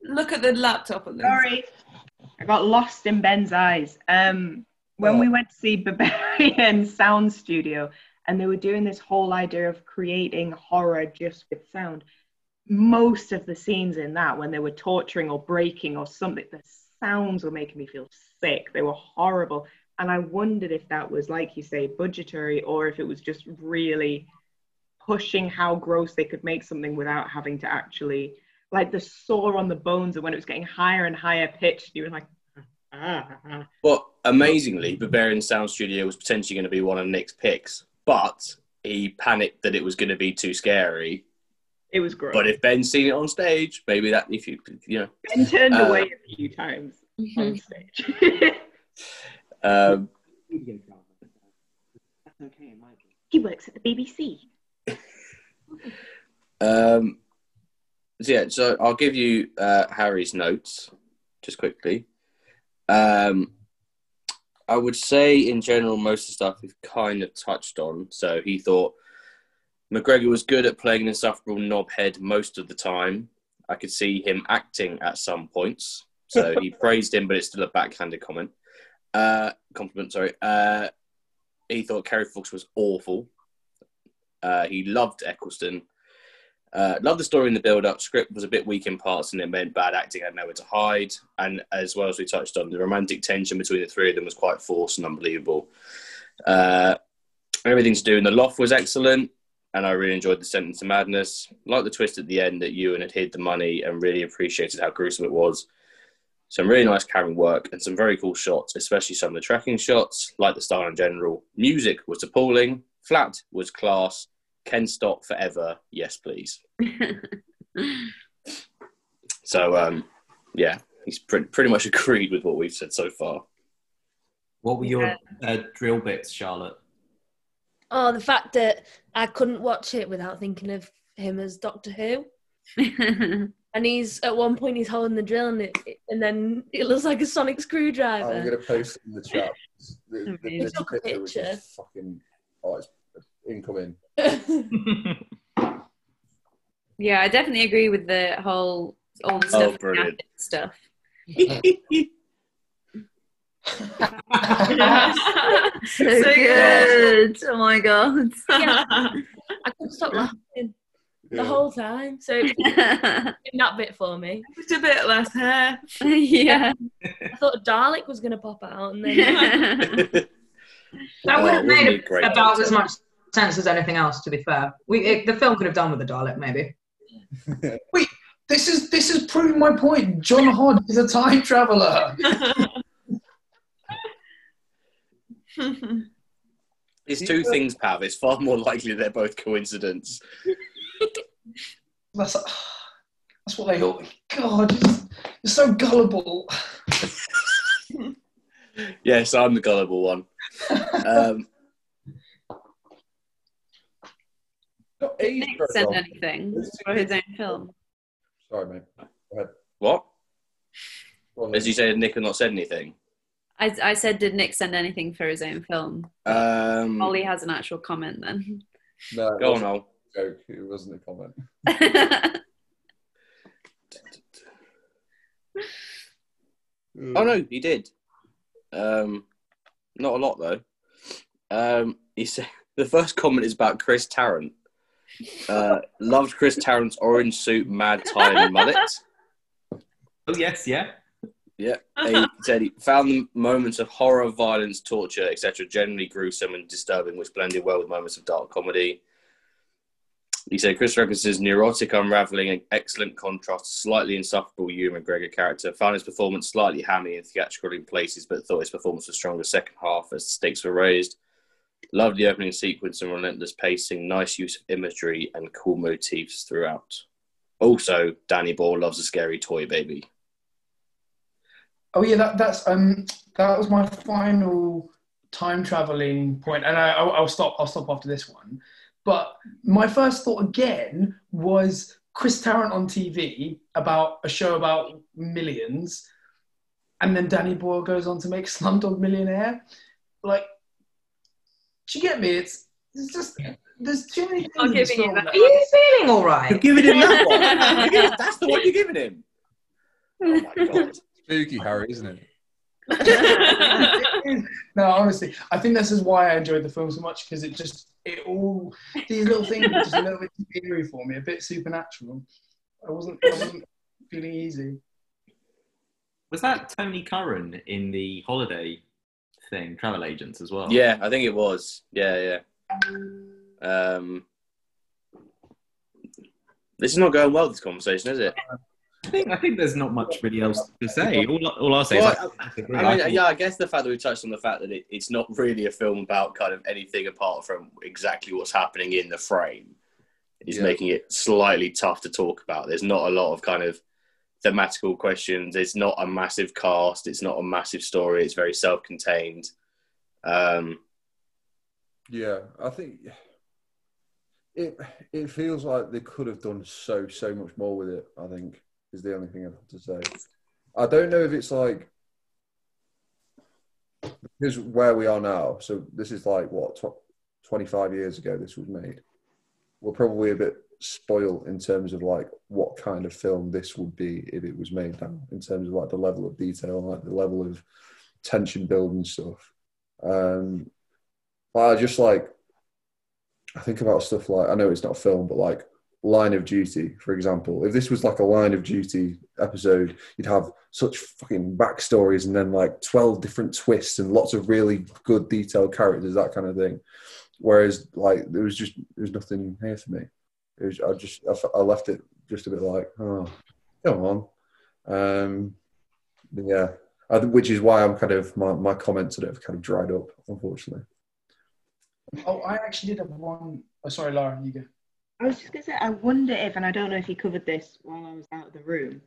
look at the laptop at. Sorry, I got lost in Ben's eyes. Um, when we went to see Berberian Sound Studio, and they were doing this whole idea of creating horror just with sound. Most of the scenes in that, when they were torturing or breaking or something, the sounds were making me feel sick. They were horrible. And I wondered if that was, like you say, budgetary or if it was just really pushing how gross they could make something without having to actually, like the sore on the bones, and when it was getting higher and higher pitched, you were like, ah, ah, ah. Well, amazingly, Berberian Sound Studio was potentially going to be one of Nick's picks, but he panicked that it was going to be too scary. It was gross. But if Ben's seen it on stage, maybe that if you you know, Ben turned Uh, away a few times Mm-hmm. on stage. [LAUGHS] um, That's okay, it might be. he works at the BBC. um, so yeah, so I'll give you uh, Harry's notes just quickly. Um, I would say in general, most of the stuff we've kind of touched on. So he thought McGregor was good at playing an insufferable knobhead most of the time. I could see him acting at some points. So he [LAUGHS] praised him, but it's still a backhanded comment. Uh, compliment, sorry. Uh, he thought Kerry Fox was awful. Uh, he loved Eccleston. Uh, loved the story in the build-up. Script was a bit weak in parts, and it meant bad acting had nowhere to hide. And as well as we touched on, the romantic tension between the three of them was quite forced and unbelievable. Uh, everything to do in the loft was excellent, and I really enjoyed the sentence of madness. Like the twist at the end that Ewan had hid the money, and really appreciated how gruesome it was. Some really nice carrying work and some very cool shots, especially some of the tracking shots, like the style in general. Music was appalling. Flat was class. Ken Stott forever. Yes, please. [LAUGHS] So, um, yeah, he's pretty, pretty much [LAUGHS] agreed with what we've said so far. What were your uh, drill bits, Charlotte? Oh, the fact that I couldn't watch it without thinking of him as Doctor Who. [LAUGHS] and he's at one point he's holding the drill and, it, and then it looks like a sonic screwdriver. I'm gonna post in the chat. [LAUGHS] The, the, He this took a picture was picture. just fucking. Oh, it's incoming. [LAUGHS] Yeah, I definitely agree with the whole all the Oh, stuff, brilliant. stuff. [LAUGHS] so good. Oh my god. Yeah. I couldn't stop laughing the whole time. So in [LAUGHS] that bit for me. Just a bit less hair. yeah. I thought a Dalek was gonna pop out and then [LAUGHS] That Oh, would have made be great about as much sense as anything else. To be fair, we it, the film could have done with the Dalek, maybe. [LAUGHS] Wait, this is this is proving my point. John Hodge is a time traveler. It's two things, Pav. It's far more likely they're both coincidence. [LAUGHS] That's that's what they all. God, you're, you're so gullible. [LAUGHS] Yes, I'm the gullible one. Um, Got Nick very sent anything for his own film. Sorry, mate. Go ahead. what? Go As you said, Nick had not said anything. I, I said, did Nick send anything for his own film? Um, Ollie has an actual comment then. No, it go on, wasn't Ol. A joke. It wasn't a comment. Oh no, he did. Um, not a lot though. Um, he said [LAUGHS] the first comment is about Chris Tarrant. Uh, loved Chris Tarrant's orange suit, mad tie, and [LAUGHS] mullet. Oh yes, yeah. Yeah, he said he found the moments of horror, violence, torture, etc., generally gruesome and disturbing, which blended well with moments of dark comedy. He said Chris Ferguson's neurotic unraveling and excellent contrast, slightly insufferable Ewan McGregor character. Found his performance slightly hammy and theatrical in places, but thought his performance was stronger second half as the stakes were raised. Loved the opening sequence and relentless pacing, nice use of imagery and cool motifs throughout. Also, Danny Boyle loves a scary toy baby. Oh yeah, that, that's um that was my final time traveling point, and I, I'll, I'll stop. I'll stop after this one. But my first thought again was Chris Tarrant on TV about a show about millions, and then Danny Boyle goes on to make [LAUGHS] Slumdog Millionaire. Like, do you get me? It's it's just there's too many things. I'm in this giving you film that. Are you feeling all You're giving him that one. [LAUGHS] That's the one you're giving him. Oh my [LAUGHS] god. Spooky, Harry, isn't it? no, honestly, I think this is why I enjoyed the film so much because it just it all these little things were just a little bit too eerie for me, a bit supernatural. I wasn't, I wasn't feeling easy. Was that Tony Curran in the holiday thing, travel agents as well? Yeah, I think it was. Yeah, yeah. Um, this is not going well. This conversation, is it? I think I think there's not much really else to say. All, all I'll say Well, is I. I I mean, thought- yeah, I guess the fact that we touched on the fact that it, it's not really a film about kind of anything apart from exactly what's happening in the frame is Yeah. making it slightly tough to talk about. There's not a lot of kind of thematical questions. It's not a massive cast. It's not a massive story. It's very self-contained. Um, Yeah, I think it it feels like they could have done so so much more with it. I think is the only thing I have to say. I don't know if it's like because where we are now. So this is like what tw- twenty five years ago. This was made. We're probably a bit spoiled in terms of like what kind of film this would be if it was made now. In terms of like the level of detail, like the level of tension building stuff. Um, but I just like I think about stuff like I know it's not a film, but like Line of Duty, for example. If this was like a Line of Duty episode, you'd have such fucking backstories and then like twelve different twists and lots of really good detailed characters, that kind of thing. Whereas like there was just there was nothing here for me. It was, I just I left it just a bit like oh come on, um, yeah. I, which is why I'm kind of my, my comments that have kind of dried up, unfortunately. Oh, I actually did have one. Oh, sorry, Laura, you go. I was just gonna say, I wonder if, and I don't know if you covered this while I was out of the room,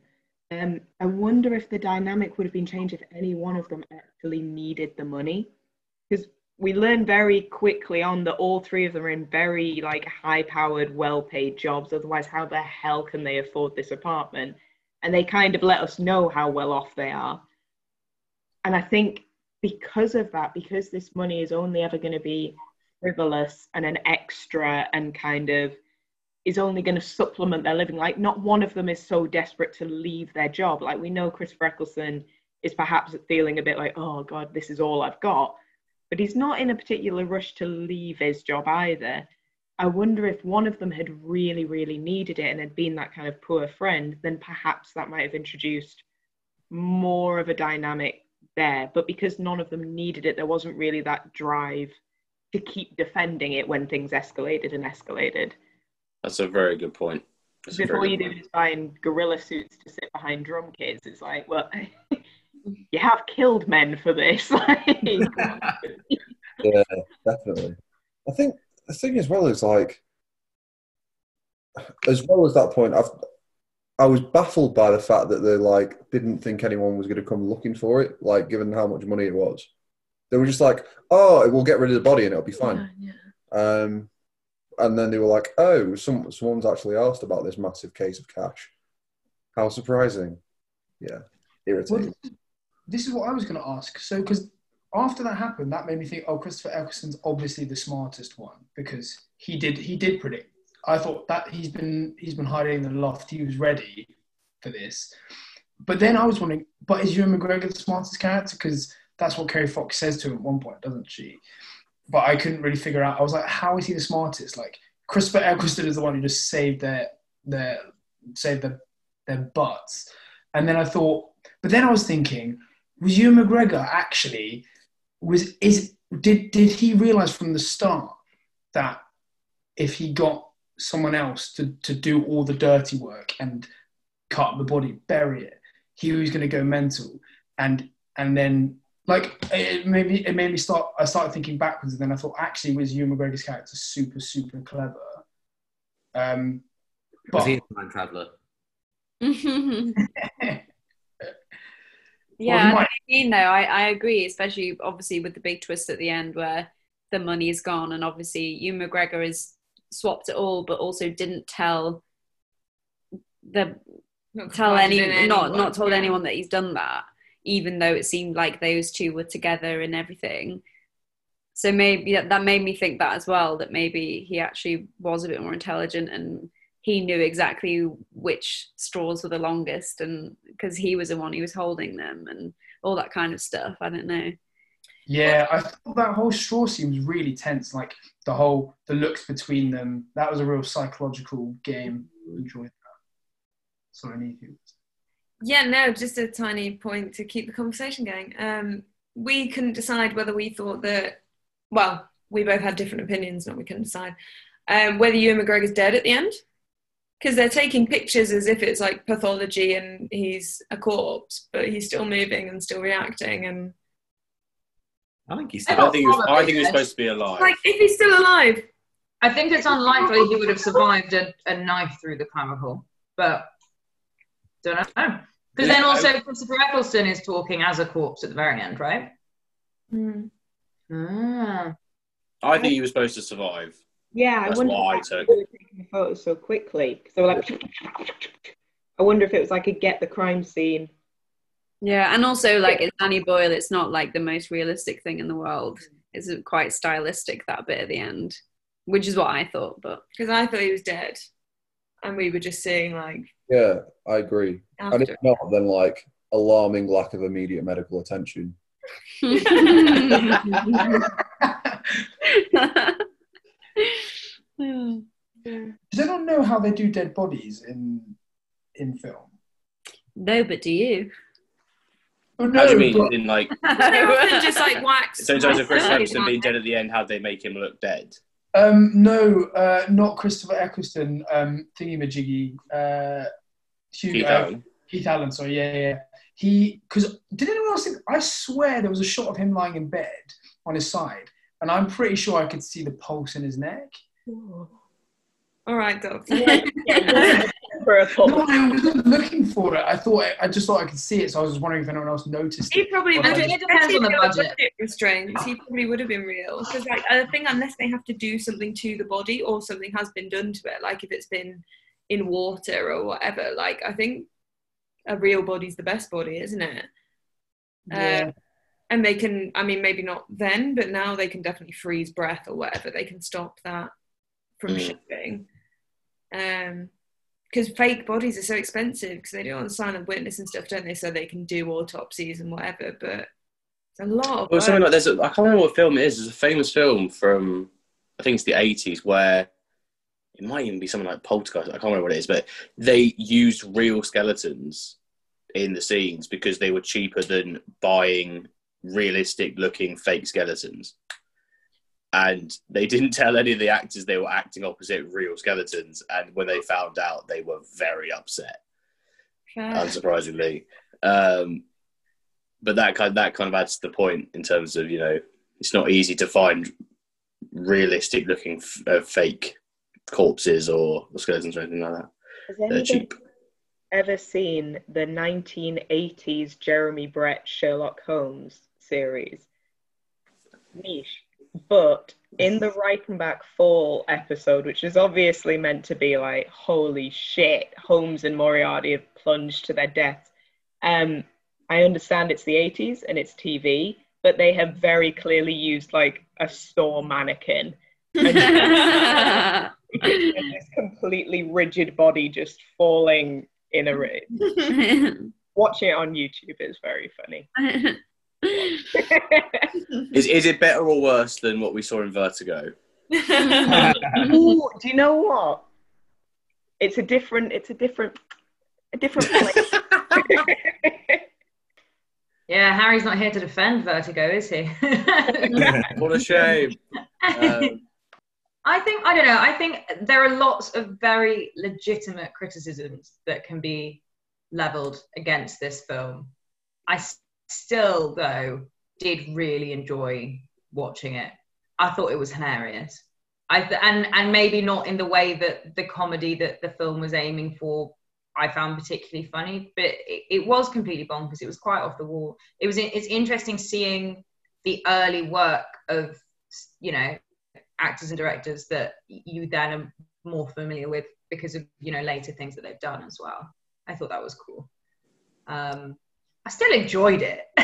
Um, I wonder if the dynamic would have been changed if any one of them actually needed the money, because we learn very quickly on that all three of them are in very like high-powered, well-paid jobs. Otherwise, how the hell can they afford this apartment? And they kind of let us know how well off they are. And I think because of that, because this money is only ever going to be frivolous and an extra and kind of is only going to supplement their living. Like, not one of them is so desperate to leave their job. Like, we know Chris Eccleston is perhaps feeling a bit like, oh God, this is all I've got. But he's not in a particular rush to leave his job either. I wonder if one of them had really, really needed it and had been that kind of poor friend, then perhaps that might have introduced more of a dynamic there. But because none of them needed it, there wasn't really that drive to keep defending it when things escalated and escalated. That's a very good point. That's a Before you do point. is buying gorilla suits to sit behind drum kits, it's like, well, [LAUGHS] you have killed men for this. [LAUGHS] [LAUGHS] Yeah, definitely. I think the thing as well is like, as well as that point, I've I was baffled by the fact that they like didn't think anyone was going to come looking for it. Like, given how much money it was, they were just like, "Oh, we'll get rid of the body and it'll be fine." Um, and then they were like, "Oh, some someone's actually asked about this massive case of cash. How surprising!" Yeah, irritating. Well, this is what I was going to ask. So, because after that happened, that made me think, oh, Christopher Eccleston's obviously the smartest one because he did he did predict. I thought that he's been he's been hiding in the loft. He was ready for this. But then I was wondering, but is Ewan McGregor the smartest character? Because that's what Kerry Fox says to him at one point, doesn't she? But I couldn't really figure out. I was like, how is he the smartest? Like Christopher Eccleston is the one who just saved their their saved their their butts. And then I thought, but then I was thinking, was Ewan McGregor actually was is did did he realize from the start that if he got someone else to, to do all the dirty work and cut the body, bury it, he was going to go mental, and and then like it made me it made me start. I started thinking backwards, and then I thought actually was Ewan McGregor's character super super clever. Um, Was he a time traveller? [LAUGHS] Yeah, Well, I know might- what mean though. I, I agree, especially obviously with the big twist at the end where the money is gone, and obviously Ewan McGregor has swapped it all, but also didn't tell the Not tell any in not not told yeah. anyone that he's done that, even though it seemed like those two were together and everything. So maybe that, that made me think that as well. That maybe he actually was a bit more intelligent and he knew exactly which straws were the longest, and because he was the one who was holding them and all that kind of stuff. I don't know. Yeah, I thought that whole straw scene was really tense. Like the whole the looks between them. That was a real psychological game. Mm-hmm. Enjoyed that. Sorry, Nikki. Yeah, no, just a tiny point to keep the conversation going. Um, we couldn't decide whether we thought that, well, we both had different opinions, not we couldn't decide, um, whether Ewan McGregor's dead at the end. Because they're taking pictures as if it's like pathology and he's a corpse, but he's still moving and still reacting. And I think he's I still. don't think he was. I think he was supposed to be alive. like, if he's still alive, I think it's unlikely he would have survived a, a knife through the clavicle, but don't know. Because then Yeah, also Christopher Eccleston is talking as a corpse at the very end, right? Ah. I think he was supposed to survive. Yeah, I wonder what I if took. they were taking the photos so quickly because they were like. I wonder if it was like a get the crime scene. Yeah, and also like it's Danny Boyle. It's not like the most realistic thing in the world. It's quite stylistic that bit at the end, which is what I thought. But because I thought he was dead, and we were just seeing like Yeah, I agree. And if not, then like alarming lack of immediate medical attention. [LAUGHS] Does anyone know how they do dead bodies in in film? no, but do you? Oh, How do you mean? but- In like, [LAUGHS] just like [LAUGHS] wax. so in terms of Chris wax Eccleston being dead at the end, how they make him look dead? Um, no, uh, not Christopher Eccleston. Um, thingy majiggy. Uh, Hugh, Keith uh, Allen. Keith Allen. Sorry, yeah, yeah. yeah. He because did anyone else think? I swear there was a shot of him lying in bed on his side, and I'm pretty sure I could see the pulse in his neck. Oh All right, doctor. For a pup. No, I wasn't looking for it. I thought I just thought I could see it, so I was just wondering if anyone else noticed He it. probably Or would if I have just- It depends on the budget. restraints. He probably would have been real because, like, I think unless they have to do something to the body or something has been done to it, like if it's been in water or whatever, like I think a real body's the best body, isn't it? Yeah. Um, and they can, I mean, maybe not then, but now they can definitely freeze breath or whatever. They can stop that from Mm. shipping. Um, because fake bodies are so expensive because they do it on silent witness and stuff, don't they? So they can do autopsies and whatever. But it's a lot of Well, something like there's a, I can't remember what film it is. There's a famous film from I think it's the 80s where it might even be something like Poltergeist. I can't remember what it is, but they used real skeletons in the scenes because they were cheaper than buying realistic looking fake skeletons. And they didn't [LAUGHS] tell any of the actors they were acting opposite real skeletons. And when they found out, they were very upset Fair. unsurprisingly. Um, but that kind that kind of adds to the point in terms of you know it's not easy to find realistic looking f- uh, fake corpses or skeletons or anything like that. Has They're cheap. ever seen the 1980s Jeremy Brett Sherlock Holmes series? Niche. But in the Reichenbach Fall episode, which is obviously meant to be like, holy shit, Holmes and Moriarty have plunged to their deaths. Um, I understand it's the 80s and it's TV, but they have very clearly used like a store mannequin. And [LAUGHS] [LAUGHS] [LAUGHS] this completely rigid body just falling in a ri- [LAUGHS] watching it on YouTube is very funny. [LAUGHS] Is is it better or worse than what we saw in Vertigo? [LAUGHS] Ooh, do you know what? It's a different. It's a different. A different place. Yeah, Harry's not here to defend Vertigo, is he? what a shame. Um, I think I don't know. I think there are lots of very legitimate criticisms that can be leveled against this film. I still, though, did really enjoy watching it. I thought it was hilarious. I th- and and maybe not in the way that the comedy that the film was aiming for. I found particularly funny, but it, it was completely bonkers. It was quite off the wall. It was. It's interesting seeing the early work of you know actors and directors that you then are more familiar with because of you know later things that they've done as well. I thought that was cool. Um, I still enjoyed it. [LAUGHS]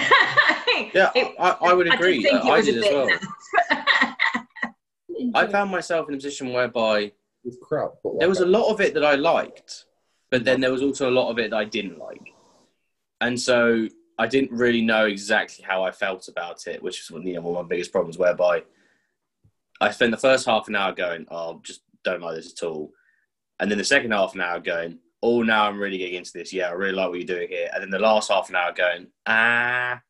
yeah, It- I, I would I agree. think it I was a did as well. [LAUGHS] I found myself in a position whereby It's crap. But like, there was a lot of it that I liked, but then there was also a lot of it that I didn't like. And so I didn't really know exactly how I felt about it, which is one, you know, one of my biggest problems, whereby I spent the first half an hour going, oh, just don't like this at all. And then the second half an hour going, oh, now I'm really getting into this. Yeah, I really like what you're doing here. And then the last half an hour going, ah. I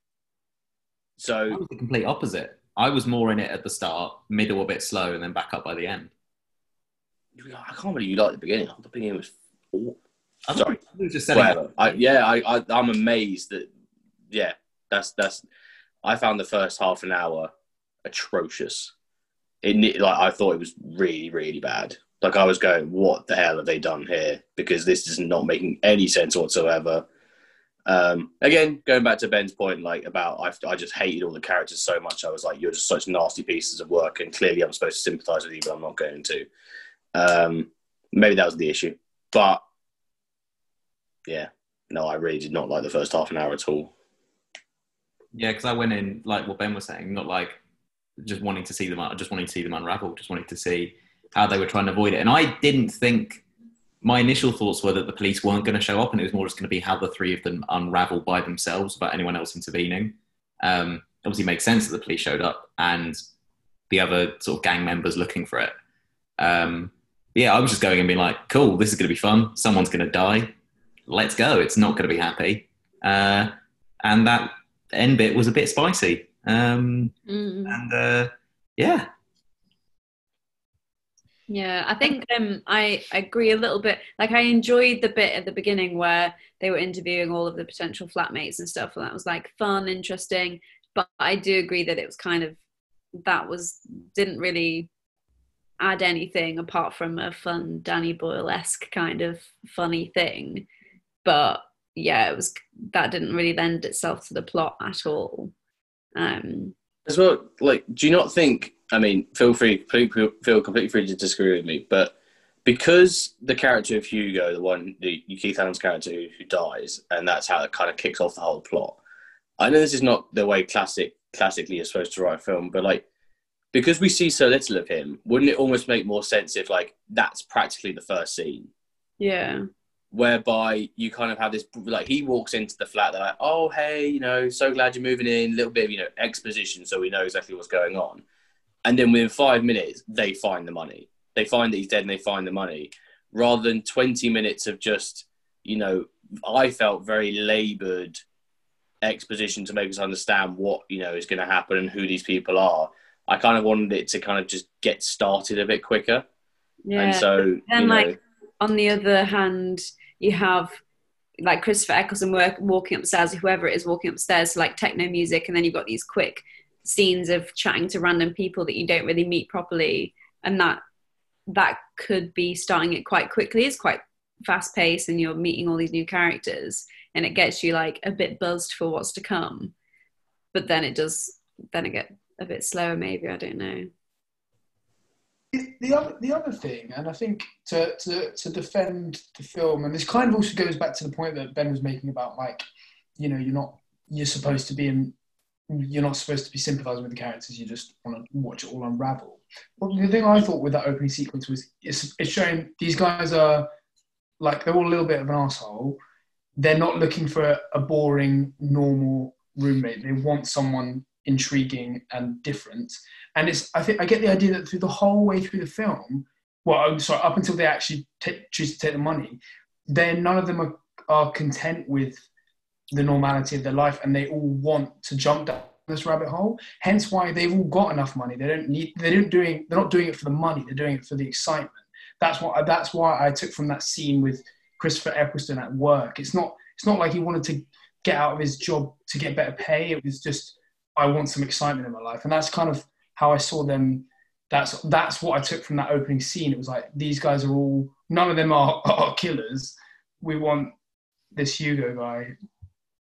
So was the complete opposite. I was more in it at the start, middle a bit slow, and then back up by the end. I can't believe you liked the beginning. The beginning was. I thought Sorry. just whatever. I, yeah, I, I, I'm amazed that. Yeah, that's that's. I found the first half an hour atrocious. It like I thought it was really really bad. Like I was going, what the hell have they done here? Because this is not making any sense whatsoever. Um, again, going back to Ben's point, like about I, I just hated all the characters so much. I was like, you're just such nasty pieces of work, and clearly I'm supposed to sympathise with you, but I'm not going to. Um, maybe that was the issue, but yeah, no, I really did not like the first half an hour at all. Yeah, because I went in like what Ben was saying, not like just wanting to see them, just wanting to see them unravel, just wanting to see how they were trying to avoid it. And I didn't think my initial thoughts were that the police weren't going to show up, and it was more just going to be how the three of them unravel by themselves without anyone else intervening. Um, obviously, makes sense that the police showed up and the other sort of gang members looking for it. Um, yeah, I was just going and being like, "Cool, this is going to be fun. Someone's going to die. Let's go. It's not going to be happy." Uh, and that end bit was a bit spicy. Um, Mm. and uh, yeah, Yeah, I think um, I agree a little bit. Like, I enjoyed the bit at the beginning where they were interviewing all of the potential flatmates and stuff, and that was like fun, interesting. But I do agree that it was kind of that was didn't really add anything apart from a fun Danny Boyle esque kind of funny thing. But yeah, it was that didn't really lend itself to the plot at all. Um, As well, like, do you not think? I mean, feel free, feel feel completely free to disagree with me, but because the character of Hugo, the one, the Keith Adams character who, who dies, and that's how it kind of kicks off the whole plot. I know this is not the way classic classically you're supposed to write a film, but like because we see so little of him, wouldn't it almost make more sense if like that's practically the first scene? yeah. Whereby you kind of have this like he walks into the flat they're like oh hey you know so glad you're moving in a little bit of you know exposition so we know exactly what's going on. And then within five minutes they find the money. They find that he's dead and they find the money. Rather than 20 minutes of just you know i felt very labored exposition to make us understand what you know is going to happen and who these people are i kind of wanted it to kind of just get started a bit quicker. Yeah. and so then you know, like on the other hand you have like christopher eccleston work, walking upstairs whoever it is walking upstairs to like techno music and then you've got these quick scenes of chatting to random people that you don't really meet properly and that that could be starting it quite quickly. It's quite fast paced and you're meeting all these new characters and it gets you like a bit buzzed for what's to come. But then it does then it get a bit slower maybe i don't know the other the other thing, and I think to, to to defend the film, and this kind of also goes back to the point that Ben was making about like, you know, you're not you're supposed to be in, you're not supposed to be sympathising with the characters. You just want to watch it all unravel. But the thing I thought with that opening sequence was it's, it's showing these guys are like they're all a little bit of an asshole. They're not looking for a, a boring normal roommate. They want someone intriguing and different. And it's I think I get the idea that through the whole way through the film, well, I'm sorry, up until they actually ta- choose to take the money, then none of them are, are content with the normality of their life, and they all want to jump down this rabbit hole. Hence, why they've all got enough money. They don't need. They don't doing. They're not doing it for the money. They're doing it for the excitement. That's what. That's why I took from that scene with Christopher Eccleston at work. It's not. It's not like he wanted to get out of his job to get better pay. It was just I want some excitement in my life, and that's kind of how I saw them. That's that's what I took from that opening scene. It was like these guys are all none of them are, [LAUGHS] are killers. We want this Hugo guy.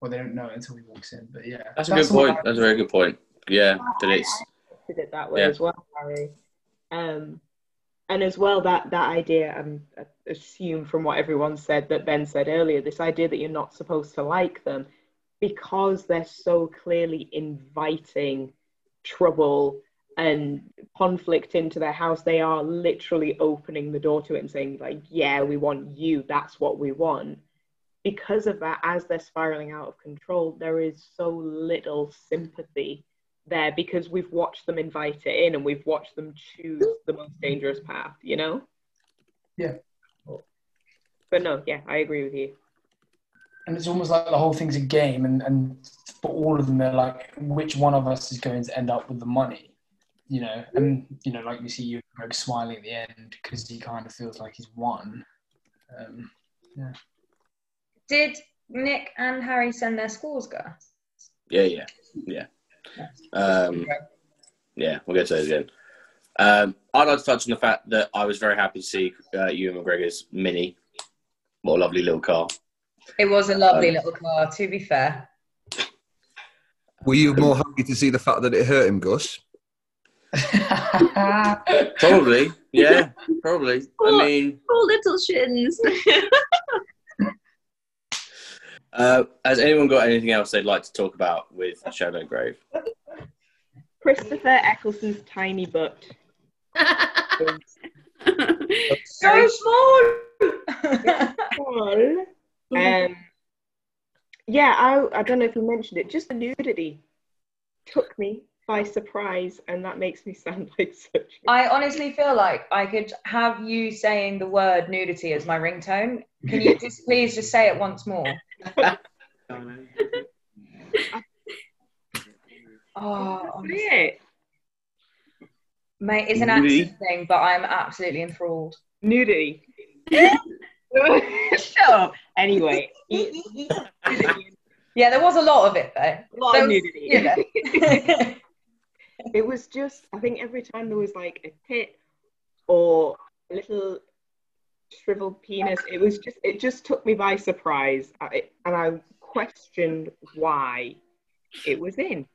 Well, they don't know it until he walks in, but yeah, that's a good point I- that's a very good point yeah that it's did it that way Yeah. as well, Harry. Um, and as well, that that idea, um, I assume from what everyone said that Ben said earlier, this idea that you're not supposed to like them because they're so clearly inviting trouble and conflict into their house. They are literally opening the door to it and saying, like, yeah, we want you. That's what we want. Because of that, as they're spiraling out of control, there is so little sympathy there because we've watched them invite it in and we've watched them choose the most dangerous path, you know? Yeah. But no, yeah, I agree with you. and it's almost like the whole thing's a game, and and for all of them, they're like, which one of us is going to end up with the money? You know, and you know, like you see you Greg smiling at the end because he kind of feels like he's won. Um, yeah. Did Nick and Harry send their scores, Gus? Yeah, yeah, yeah. Um, yeah, we'll get to those again. Um, I'd like to touch on the fact that I was very happy to see uh, Ewan McGregor's Mini. What a lovely little car. It was a lovely Um, little car, to be fair. Were you more happy to see the fact that it hurt him, Gus? [LAUGHS] Probably, yeah, probably. I mean, Poor little shins. [LAUGHS] uh, has anyone got anything else they'd like to talk about with Shallow Grave? Christopher Eccleston's tiny butt. [LAUGHS] So small! Small. um, yeah, I, I don't know if you mentioned it, just the nudity took me by surprise, and that makes me [LAUGHS] sound like such I honestly feel like I could have you saying the word nudity as my ringtone. Can you just [LAUGHS] please just say it once more? [LAUGHS] Oh, it. mate, it's an Nudity? accent thing, but I'm absolutely enthralled. Nudity. Shut up. Anyway, yeah, there was a lot of it though. A lot There of was- nudity. you know. [LAUGHS] it was just, I think every time there was like a tit or a little shriveled penis. It was just it just took me by surprise, I, and I questioned why it was in.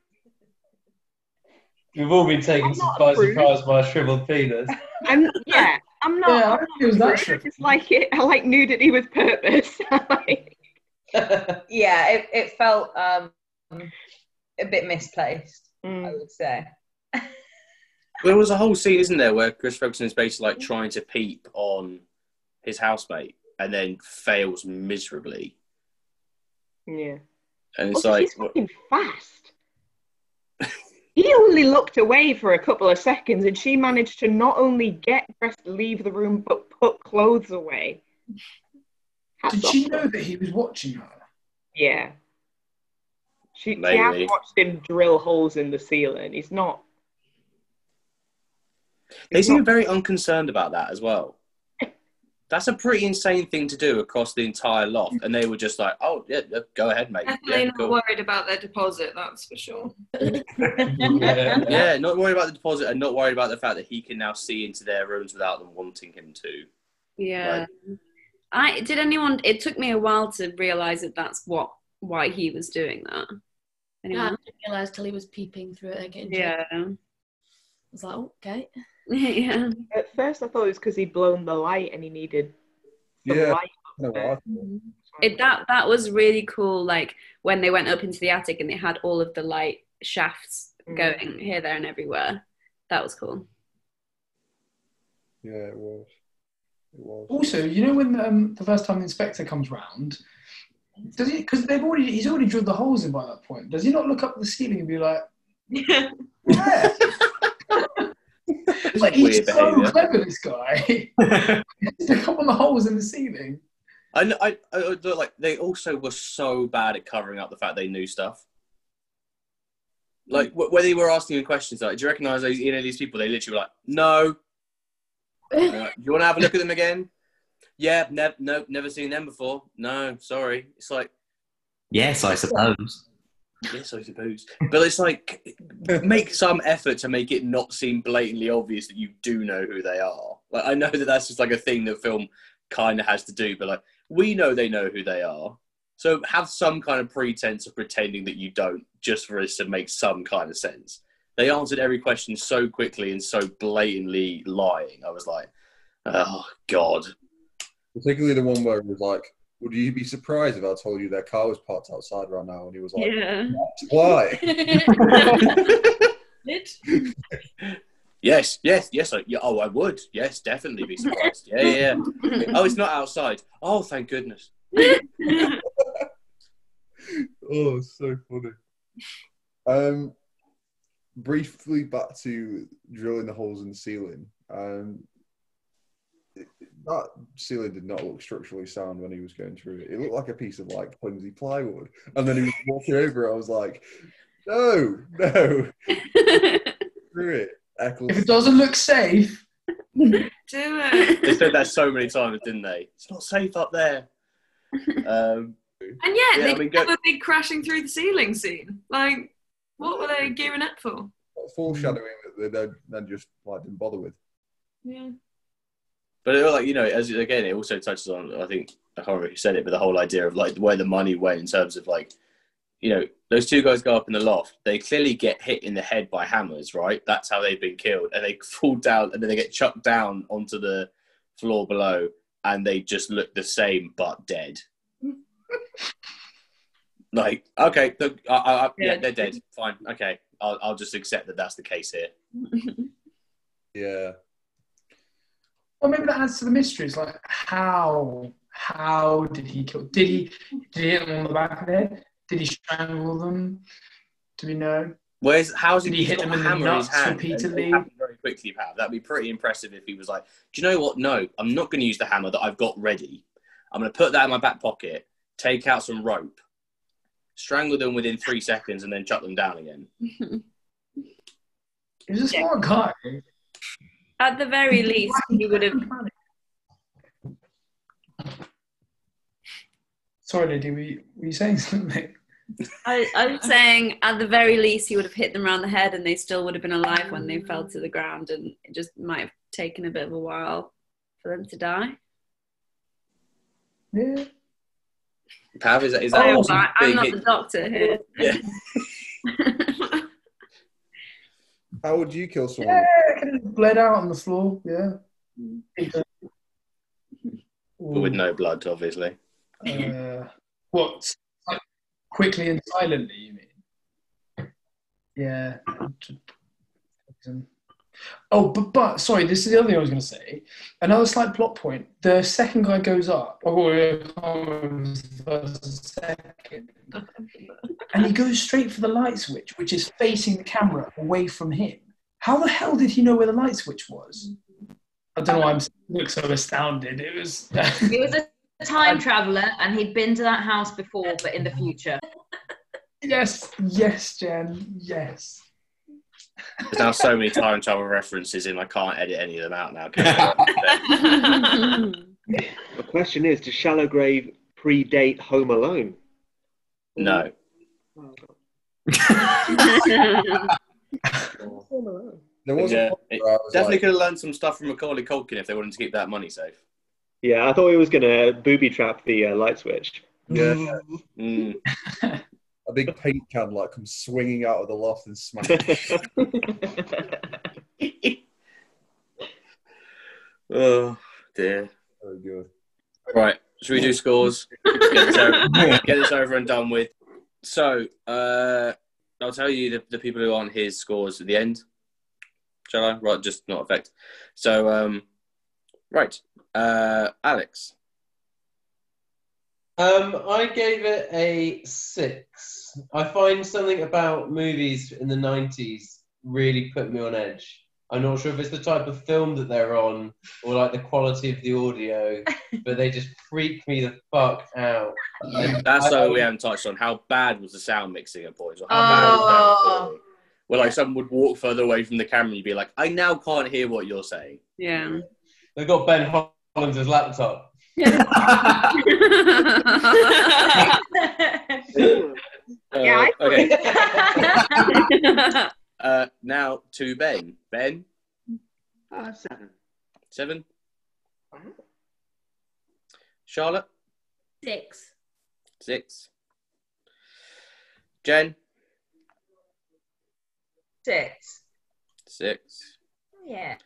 We've all been taken by a surprise by a shriveled penis. [LAUGHS] I'm yeah, I'm not. Yeah, I I'm don't think it was not that rude, I just like it. I like nudity with purpose. [LAUGHS] Yeah, it, it felt um, a bit misplaced, I mm, would say. There was a whole scene, isn't there, where Chris Ferguson is basically like trying to peep on his housemate and then fails miserably. yeah. And it's Also, like, he's fucking fast. he only looked away for a couple of seconds, and she managed to not only get dressed, leave the room, but put clothes away. Hats Did off she know her. that he was watching her? Yeah. She, she has watched him drill holes in the ceiling. He's not. they he's seem not- very unconcerned about that as well. [LAUGHS] That's a pretty insane thing to do across the entire loft. And they were just like, oh, yeah, yeah, go ahead, mate. Definitely Yeah, not cool. worried about their deposit, that's for sure. Yeah. [LAUGHS] Yeah, not worried about the deposit and not worried about the fact that he can now see into their rooms without them wanting him to. Yeah. I did anyone it took me a while to realize that that's what why he was doing that. Yeah, I Anyone? didn't realise till he was peeping through it again. Yeah. I was like, oh, okay. [LAUGHS] yeah. At first, I thought it was because he'd blown the light and he needed the Yeah. light. I know what I thought. It that that was really cool like when they went up into the attic and they had all of the light shafts Mm. going here, there and everywhere. That was cool. Yeah, it was. It was. Also, you know when um, the first time the inspector comes round, does he? Because they've already he's already drilled the holes in by that point. Does he not look up at the ceiling and be like, Yeah. yeah. [LAUGHS] Like he's so behaviour. clever, this guy. [LAUGHS] [LAUGHS] Pick up on the holes in the ceiling. I, I, I like they also were so bad at covering up the fact they knew stuff. Like wh- when they were asking him questions, like, "Do you recognise those, any of these people?" They literally were like, "No." Like, Do you want to have a look at them again? Yeah, never, no, never seen them before. No, sorry. It's like, Yes, I suppose. yes, I suppose, but it's like, make some effort to make it not seem blatantly obvious that you do know who they are. Like, I know that that's just like a thing that film kind of has to do, but like, we know they know who they are. So have some kind of pretense of pretending that you don't, just for us to make some kind of sense. They answered every question so quickly and so blatantly lying. I was like, oh god. Particularly the one where it was like, would you be surprised if I told you their car was parked outside right now? And he was like, Yeah. why? [LAUGHS] Yes, yes, yes. I, yeah, oh, I would. Yes, definitely be surprised. Yeah, yeah. yeah. [LAUGHS] oh, it's not outside. Oh, thank goodness. [LAUGHS] Oh, so funny. Um, briefly back to drilling the holes in the ceiling. Um, it- that ceiling did not look structurally sound when he was going through it. It looked like a piece of like flimsy plywood. And then he was walking over it. I was like, no, no, [LAUGHS] through it. If it doesn't look safe, [LAUGHS] Do it. They said that so many times, didn't they? It's not safe up there. Um, And yet, Yeah, they I mean, have a big crashing through the ceiling scene. Like, what were they gearing up for? Foreshadowing that they then, then just like didn't bother with. Yeah. But it, like you know, as again, it also touches on. I think I can't remember who said it, but the whole idea of like where the money went in terms of like, you know, those two guys go up in the loft. They clearly get hit in the head by hammers, right? That's how they've been killed, and they [LAUGHS] fall down, and then they get chucked down onto the floor below, and they just look the same but dead. [LAUGHS] like, okay, look, I, I, I- yeah, Yeah. they're dead. Fine, okay, I'll, I'll just accept that that's the case here. [LAUGHS] Yeah. Well, maybe that adds to the mystery. It's like how how did he kill? Did he did he hit them on the back of the head? Did he strangle them? Do we know? Where's how's Did he, he hit got them a in the hammer in his nuts hand? repeatedly? Very quickly, Pat. That'd be pretty impressive if he was like, "Do you know what? No, I'm not going to use the hammer that I've got ready. I'm going to put that in my back pocket, take out some rope, strangle them within three seconds, and then chuck them down again." [LAUGHS] He's a smart guy. At the very least, he would have. Sorry, lady, were you, were you saying something? I, I'm saying, at the very least, he would have hit them around the head, and they still would have been alive when they fell to the ground, and it just might have taken a bit of a while for them to die. Yeah. Pav, is that, is that Oh, obviously I- I'm not hit- the doctor here. Yeah. [LAUGHS] [LAUGHS] How would you kill someone? Yeah, kind of bled out on the floor. Yeah. but with no blood, obviously. Uh, what? Like, quickly and silently, you mean? Yeah. Oh, but, but sorry, this is the other thing I was going to say. Another slight plot point. The second guy goes up. Oh, I can't remember the second. [LAUGHS] And he goes straight for the light switch, which is facing the camera away from him. How the hell did he know where the light switch was? I don't know why I'm look so astounded. It was. He was a [LAUGHS] time traveler and he'd been to that house before, but in the future. yes, yes, Jen, yes. There's now so many time travel references in, I can't edit any of them out now. [LAUGHS] The question is, does Shallow Grave predate Home Alone? no. Home [LAUGHS] Alone. There was Yeah, a it was definitely like, could have learned some stuff from Macaulay Culkin if they wanted to keep that money safe. Yeah, I thought he was going to booby trap the uh, light switch. yeah, Mm. [LAUGHS] a big paint can like comes swinging out of the loft and smash. [LAUGHS] Oh dear. Very good. Right, should we do scores? Get this, over, [LAUGHS] get this over and done with. So, uh, I'll tell you the, the people who aren't his scores at the end. Shall I? Right, just not affect. So, um, right, uh, Alex. Um, I gave it a six. I find something about movies in the '90s really put me on edge. I'm not sure if it's the type of film that they're on or like the quality of the audio, [LAUGHS] but they just freak me the fuck out. And That's I- something we haven't touched on. How bad was the sound mixing at points? Or how bad was that Oh. recording? Where like someone would walk further away from the camera and you'd be like, I now can't hear what you're saying. yeah. They've got Ben Holland's laptop. [LAUGHS] [LAUGHS] Uh, I- okay. [LAUGHS] Uh, now to Ben. Ben, Uh, seven. seven. Charlotte, Six. six. Jen, Six. six. Yeah.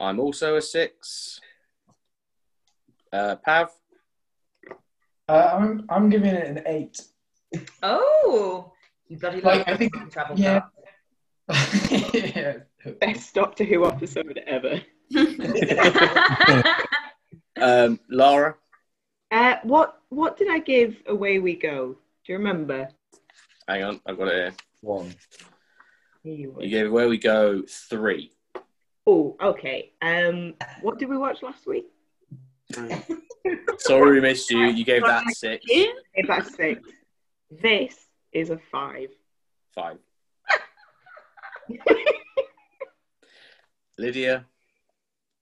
I'm also a six. Uh, Pav, Uh, I'm I'm giving it an eight. Oh, you bloody Like, love I think- time travel. yeah. stuff. yeah. Best Doctor Who episode ever. [LAUGHS] um, Laura, Uh, what what did I give Away We Go? Do you remember? hang on, I've got it here. One. You gave Where We Go three. Oh, okay. Um, what did we watch last week? Sorry we missed you. You gave that six. If that's six. This is a five. Five. [LAUGHS] Lydia,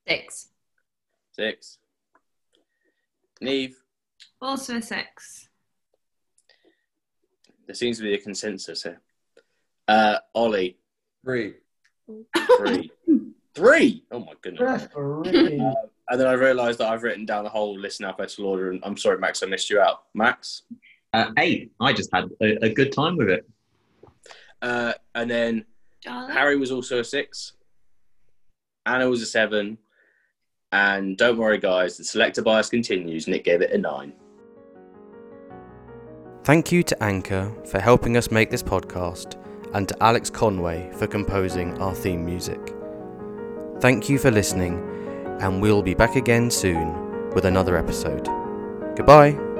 Six. six. Neve, Also a six. there seems to be a consensus here. Uh, Ollie, Three. three. [LAUGHS] three! Oh my goodness. Referee. And then I realised that I've written down the whole list in alphabetical order, and I'm sorry, Max, I missed you out. Max? Uh, eight. I just had a, a good time with it. Uh, and then Charlotte? Harry was also a six. Anna was a seven. And don't worry, guys, the selector bias continues. Nick gave it a nine. Thank you to Anchor for helping us make this podcast, and to Alex Conway for composing our theme music. Thank you for listening, and we'll be back again soon with another episode. Goodbye.